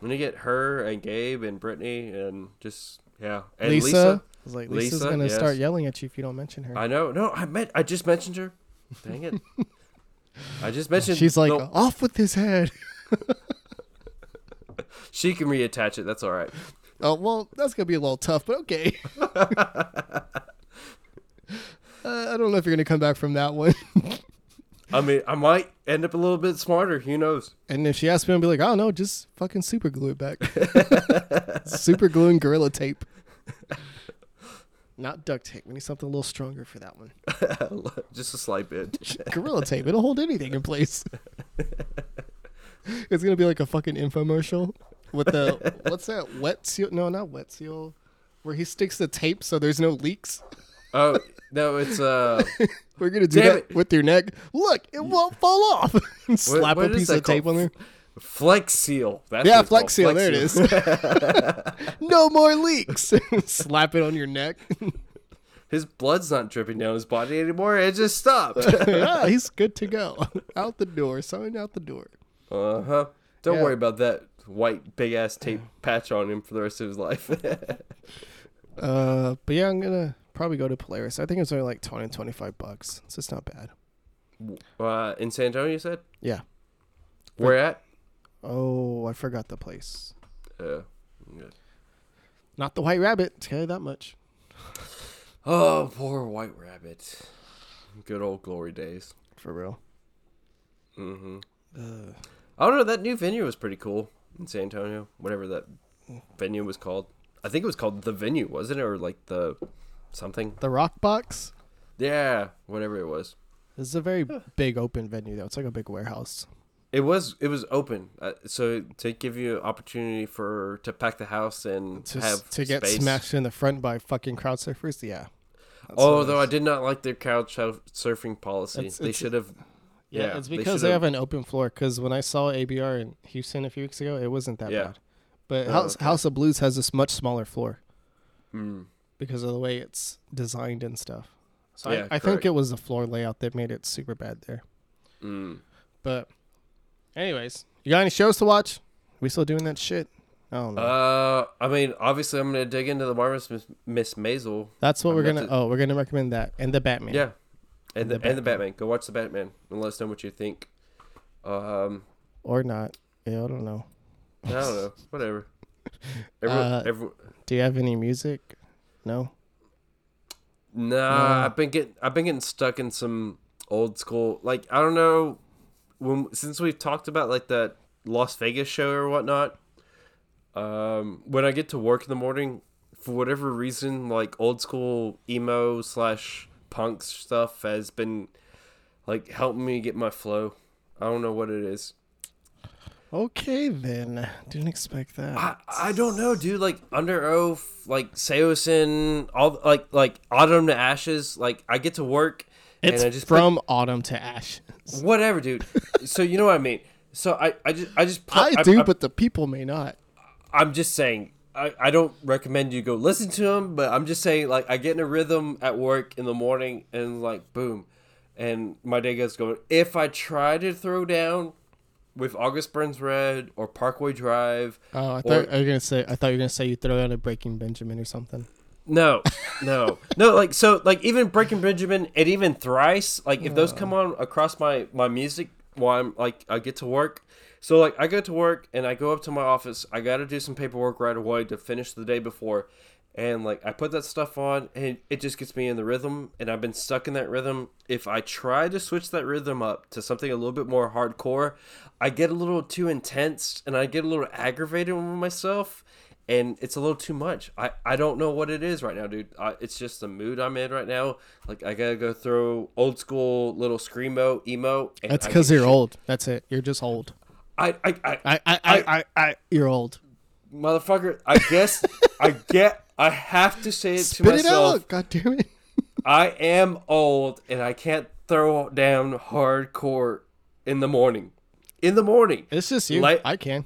S2: I'm gonna get her and Gabe and Brittany and just yeah and
S1: Lisa,
S2: Lisa.
S1: was like, Lisa's
S2: Lisa,
S1: gonna
S2: yes.
S1: start yelling at you if you don't mention her.
S2: I know. No, I meant. I just mentioned her. Dang it. <laughs> I just mentioned.
S1: She's like, off with his head. <laughs>
S2: she can reattach it. That's all right.
S1: Oh well, that's gonna be a little tough, but okay. <laughs> Uh, I don't know if you're gonna come back from that one.
S2: I mean, I might end up a little bit smarter. Who knows?
S1: And if she asks me, I'll be like, oh, I don't know, just fucking super glue it back. <laughs> super glue and gorilla tape. Not duct tape. We need something a little stronger for that one. <laughs>
S2: just a slight bit. <laughs>
S1: gorilla tape. It'll hold anything in place. it's gonna be like a fucking infomercial with the what's that wet seal? No, not wet seal. Where he sticks the tape so there's no leaks.
S2: Oh no, it's uh. <laughs>
S1: We're gonna do
S2: Damn
S1: that with your neck. Look, it won't fall off. <laughs> And Slap
S2: what
S1: a
S2: is
S1: piece
S2: that
S1: of tape
S2: called?
S1: on there.
S2: Flex Seal. That's
S1: Yeah,
S2: what it's
S1: Flex
S2: called,
S1: Seal. There it is. <laughs> no more leaks. Slap it on your neck.
S2: His blood's not dripping down his body anymore. It just stopped.
S1: yeah, he's good to go. Out the door. Sign out the door.
S2: uh huh. Don't
S1: Yeah.
S2: worry about that white big ass tape <sighs> patch on him for the rest of his life.
S1: Uh, but yeah, I'm gonna probably go to Polaris. I think it's only like 20, 25 bucks. So it's not bad.
S2: uh, in San Antonio, you said.
S1: Yeah.
S2: Where at?
S1: Oh, I forgot the place.
S2: Uh, yeah.
S1: Not the White Rabbit. Tell you that much. <laughs>
S2: Oh, poor White Rabbit. Good old glory days.
S1: For real.
S2: Mm-hmm.
S1: Uh,
S2: I don't know. That new venue was pretty cool in San Antonio. Whatever that venue was called. I think it was called the venue, wasn't it, or like the something?
S1: the Rock Box
S2: Yeah, whatever it was.
S1: This is a very big open venue though. It's like a big warehouse.
S2: It was it was open, uh, so to give you opportunity for to pack the house and
S1: To,
S2: have
S1: to get
S2: space.
S1: smashed in the front by fucking crowd surfers. Yeah. That's
S2: Although I did not like their couch surf- surfing policy,
S1: It's-
S2: they should have.
S1: Yeah,
S2: Yeah,
S1: it's because they, have
S2: should've-
S1: an open floor. Because when I saw ABR in Houston a few weeks ago, it wasn't that
S2: Yeah.
S1: bad. But
S2: Oh,
S1: House,
S2: okay.
S1: House of Blues has this much smaller floor
S2: Mm,
S1: because of the way it's designed and stuff. So
S2: Yeah,
S1: I, I think it was the floor layout that made it super bad there.
S2: mm.
S1: But, anyways, you got any shows to watch? We still doing that shit? I don't know.
S2: Uh, I mean, obviously, I'm gonna dig into the Marvelous Miss, Miss Maisel.
S1: That's what
S2: I'm
S1: we're gonna.
S2: to-
S1: Oh, we're gonna recommend that and the Batman.
S2: Yeah, and
S1: The
S2: the, and the
S1: Batman.
S2: Batman. Go watch the Batman and let us know what you think. Um,
S1: Or not? Yeah, I don't know.
S2: I don't know, <laughs> whatever. Everyone,
S1: Uh,
S2: everyone,
S1: Do you have any music? No.
S2: Nah,
S1: No.
S2: I've been getting I've been getting stuck in some old school like I don't know when since we've talked about like that Las Vegas show or whatnot. Um, when I get to work in the morning, for whatever reason, like old school emo slash punk stuff has been like helping me get my flow. I don't know what it is.
S1: Okay then. Didn't expect that.
S2: I, I don't know, dude. Like Underoath, like Saosin, all like like Autumn to Ashes. Like I get to work
S1: it's
S2: and I just put-
S1: from autumn to ash.
S2: whatever, dude. so you know what I mean. So I, I just I just put,
S1: I do, but the people may not.
S2: I'm just saying I, I don't recommend you go listen to them, but I'm just saying like I get in a rhythm at work in the morning and like boom, and my day gets going. If I try to throw down with August Burns Red or Parkway Drive,
S1: Oh, I
S2: Or-
S1: thought I was gonna say. I thought you were gonna say you throw out a Breaking Benjamin or something.
S2: No, no, no. Like so, like even Breaking Benjamin and even Thrice, like if those come oh. on across my my music while I'm like I get to work. So like I go to work and I go up to my office. I got to do some paperwork right away to finish the day before, and like I put that stuff on and it just gets me in the rhythm. And I've been stuck in that rhythm. If I try to switch that rhythm up to something a little bit more hardcore, I get a little too intense and I get a little aggravated with myself and it's a little too much. I, I don't know what it is right now, dude. I, it's just the mood I'm in right now. Like I gotta go throw old school little screamo emo. and
S1: That's because you're
S2: shit-
S1: old. That's it. You're just old.
S2: I I, I
S1: I I I I, I you're old.
S2: motherfucker. I guess I get. I have to say it to
S1: Spit it
S2: myself.
S1: out. God damn it. <laughs>
S2: I am old and I can't throw down hardcore in the morning. In the morning.
S1: It's just you.
S2: Like-
S1: I can.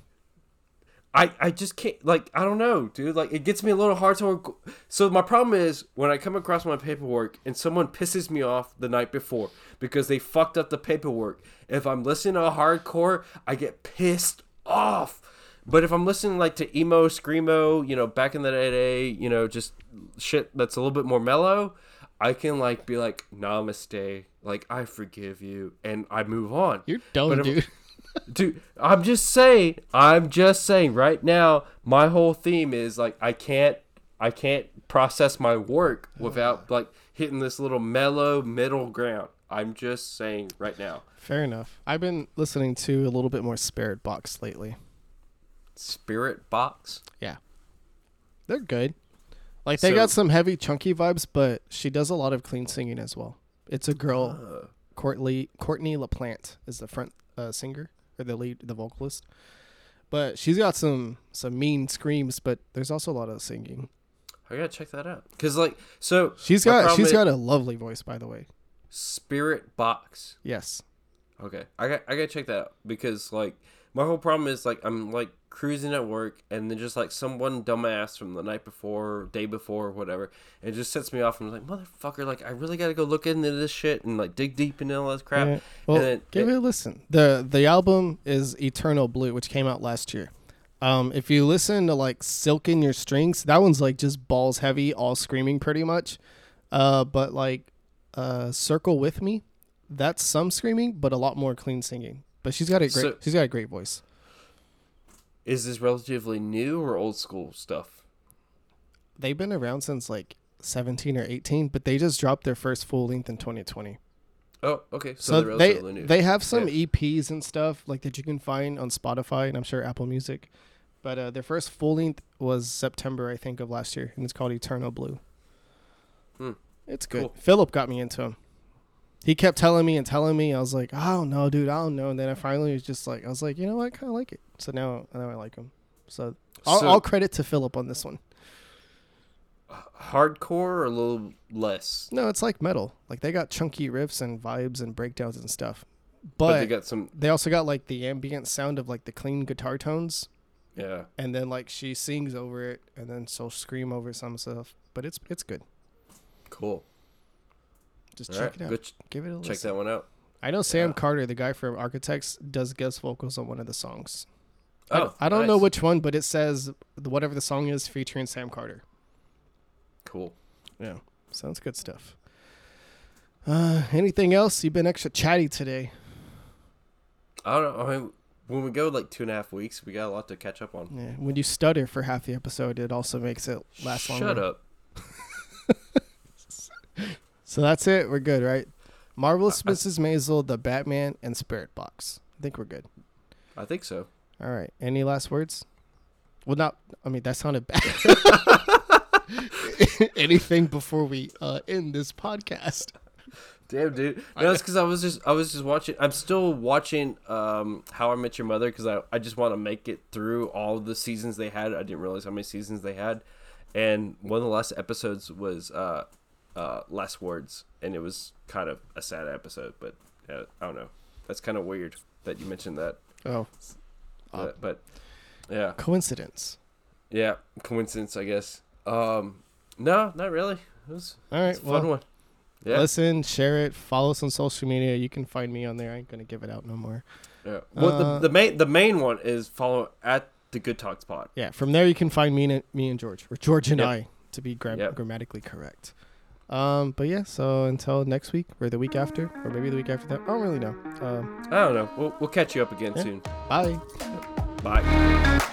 S2: I, I just can't like I don't know, dude. Like it gets me a little hard to. So my problem is when I come across my paperwork and someone pisses me off the night before because they fucked up the paperwork. If I'm listening to hardcore, I get pissed off. But if I'm listening like to emo, screamo, you know, back in the day, you know, just shit that's a little bit more mellow, I can like be like namaste, like I forgive you, and I move on.
S1: You're dumb,
S2: if-
S1: dude. <laughs>
S2: Dude, I'm just saying. I'm just saying. Right now, my whole theme is like I can't, I can't process my work without <sighs> like hitting this little mellow middle ground. I'm just saying right now.
S1: Fair enough. I've been listening to a little bit more Spiritbox lately.
S2: Spiritbox.
S1: Yeah. They're good. Like they
S2: So-
S1: got some heavy chunky vibes, but she does a lot of clean singing as well. It's a girl,
S2: Uh,
S1: Courtney Courtney LaPlante is the front uh, singer or the lead, the vocalist. But she's got some some mean screams, but there's also a lot of singing.
S2: I gotta check that out. Cause like, so
S1: she's got she's
S2: is-
S1: got a lovely voice, by the way.
S2: Spiritbox.
S1: Yes.
S2: Okay, I got I gotta check that out because like my whole problem is like I'm like cruising at work and then just like someone dumbass from the night before, day before, whatever, it just sets me off I'm like motherfucker, like I really gotta go look into this shit and like dig deep into all this crap.
S1: Yeah. Well,
S2: and then
S1: give it a listen. the The album is Eternal Blue, which came out last year. Um, if you listen to like Silk in Your Strings, that one's like just balls heavy, all screaming pretty much. Uh, but like uh, Circle with Me, that's some screaming, but a lot more clean singing. But she's got a great
S2: So-
S1: she's got a great voice.
S2: is this relatively new or old school stuff?
S1: They've been around since like 17 or 18, but they just dropped their first full length in 2020.
S2: Oh, okay, so,
S1: So
S2: they're
S1: they
S2: new.
S1: they have some
S2: Yeah.
S1: EPs and stuff like that you can find on Spotify and I'm sure Apple Music. But uh, their first full length was September, I think, of last year, and it's called Eternal Blue.
S2: Hmm.
S1: It's good.
S2: Cool.
S1: Philip got me into him. He kept telling me and telling me. I was like, I don't know, dude. I don't know. And then I finally was just like, I was like, you know what? I kind of like it. So now, now I like him. So, all,
S2: So-
S1: all credit to Philip on this one.
S2: Hardcore or a little less,
S1: No, it's like metal. Like they got chunky riffs and vibes and breakdowns and stuff.
S2: but,
S1: But,
S2: they got some.
S1: they also got like the ambient sound of like the clean guitar tones
S2: Yeah,
S1: and then like she sings over it and then she'll scream over some stuff but it's it's good
S2: cool.
S1: Just
S2: All
S1: check
S2: right,
S1: it out
S2: go ch-
S1: give it a
S2: check
S1: listen
S2: that one out.
S1: i know sam
S2: Yeah.
S1: carter the guy from architects does guest vocals on one of the songs I,
S2: Oh,
S1: don't- I don't know which one but it says whatever the song is featuring sam carter
S2: Cool.
S1: yeah sounds good stuff uh anything else you've been extra chatty today
S2: I don't know. I mean, when we go like two and a half weeks, we got a lot to catch up on.
S1: yeah when you stutter for half the episode it also makes it last longer
S2: Shut up. <laughs>
S1: so that's it we're good right marvelous
S2: I-
S1: mrs maisel the batman and Spiritbox i think we're good
S2: I think so.
S1: All right. Any last words? Well, not. I mean, that sounded bad. <laughs> <laughs> Anything before we uh, end this podcast?
S2: Damn, dude. <laughs> No, it's because I was just I was just watching. I'm still watching um, How I Met Your Mother because I I just want to make it through all the seasons they had. I didn't realize how many seasons they had, and one of the last episodes was uh, uh, Last Words, and it was kind of a sad episode. But uh, I don't know. That's kind of weird that you mentioned that.
S1: Oh, Uh,
S2: But, but yeah,
S1: coincidence.
S2: yeah, coincidence, I guess. Um, no, not really. It was,
S1: All
S2: it was a fun one. Yeah.
S1: listen, share it, follow us on social media. You can find me on there. I ain't gonna give it out no more.
S2: Yeah. Well,
S1: Uh,
S2: the, the main the main one is follow at the Good Talks Pod.
S1: Yeah. From there, you can find me and me and George, or George and
S2: Yep.
S1: I, to be gra-
S2: Yep.
S1: grammatically correct. Um, but yeah. So until next week, or the week after, or maybe the week after that. I don't really know. Um,
S2: I don't know. We'll we'll catch you up again
S1: Yeah.
S2: soon.
S1: bye.
S2: Bye.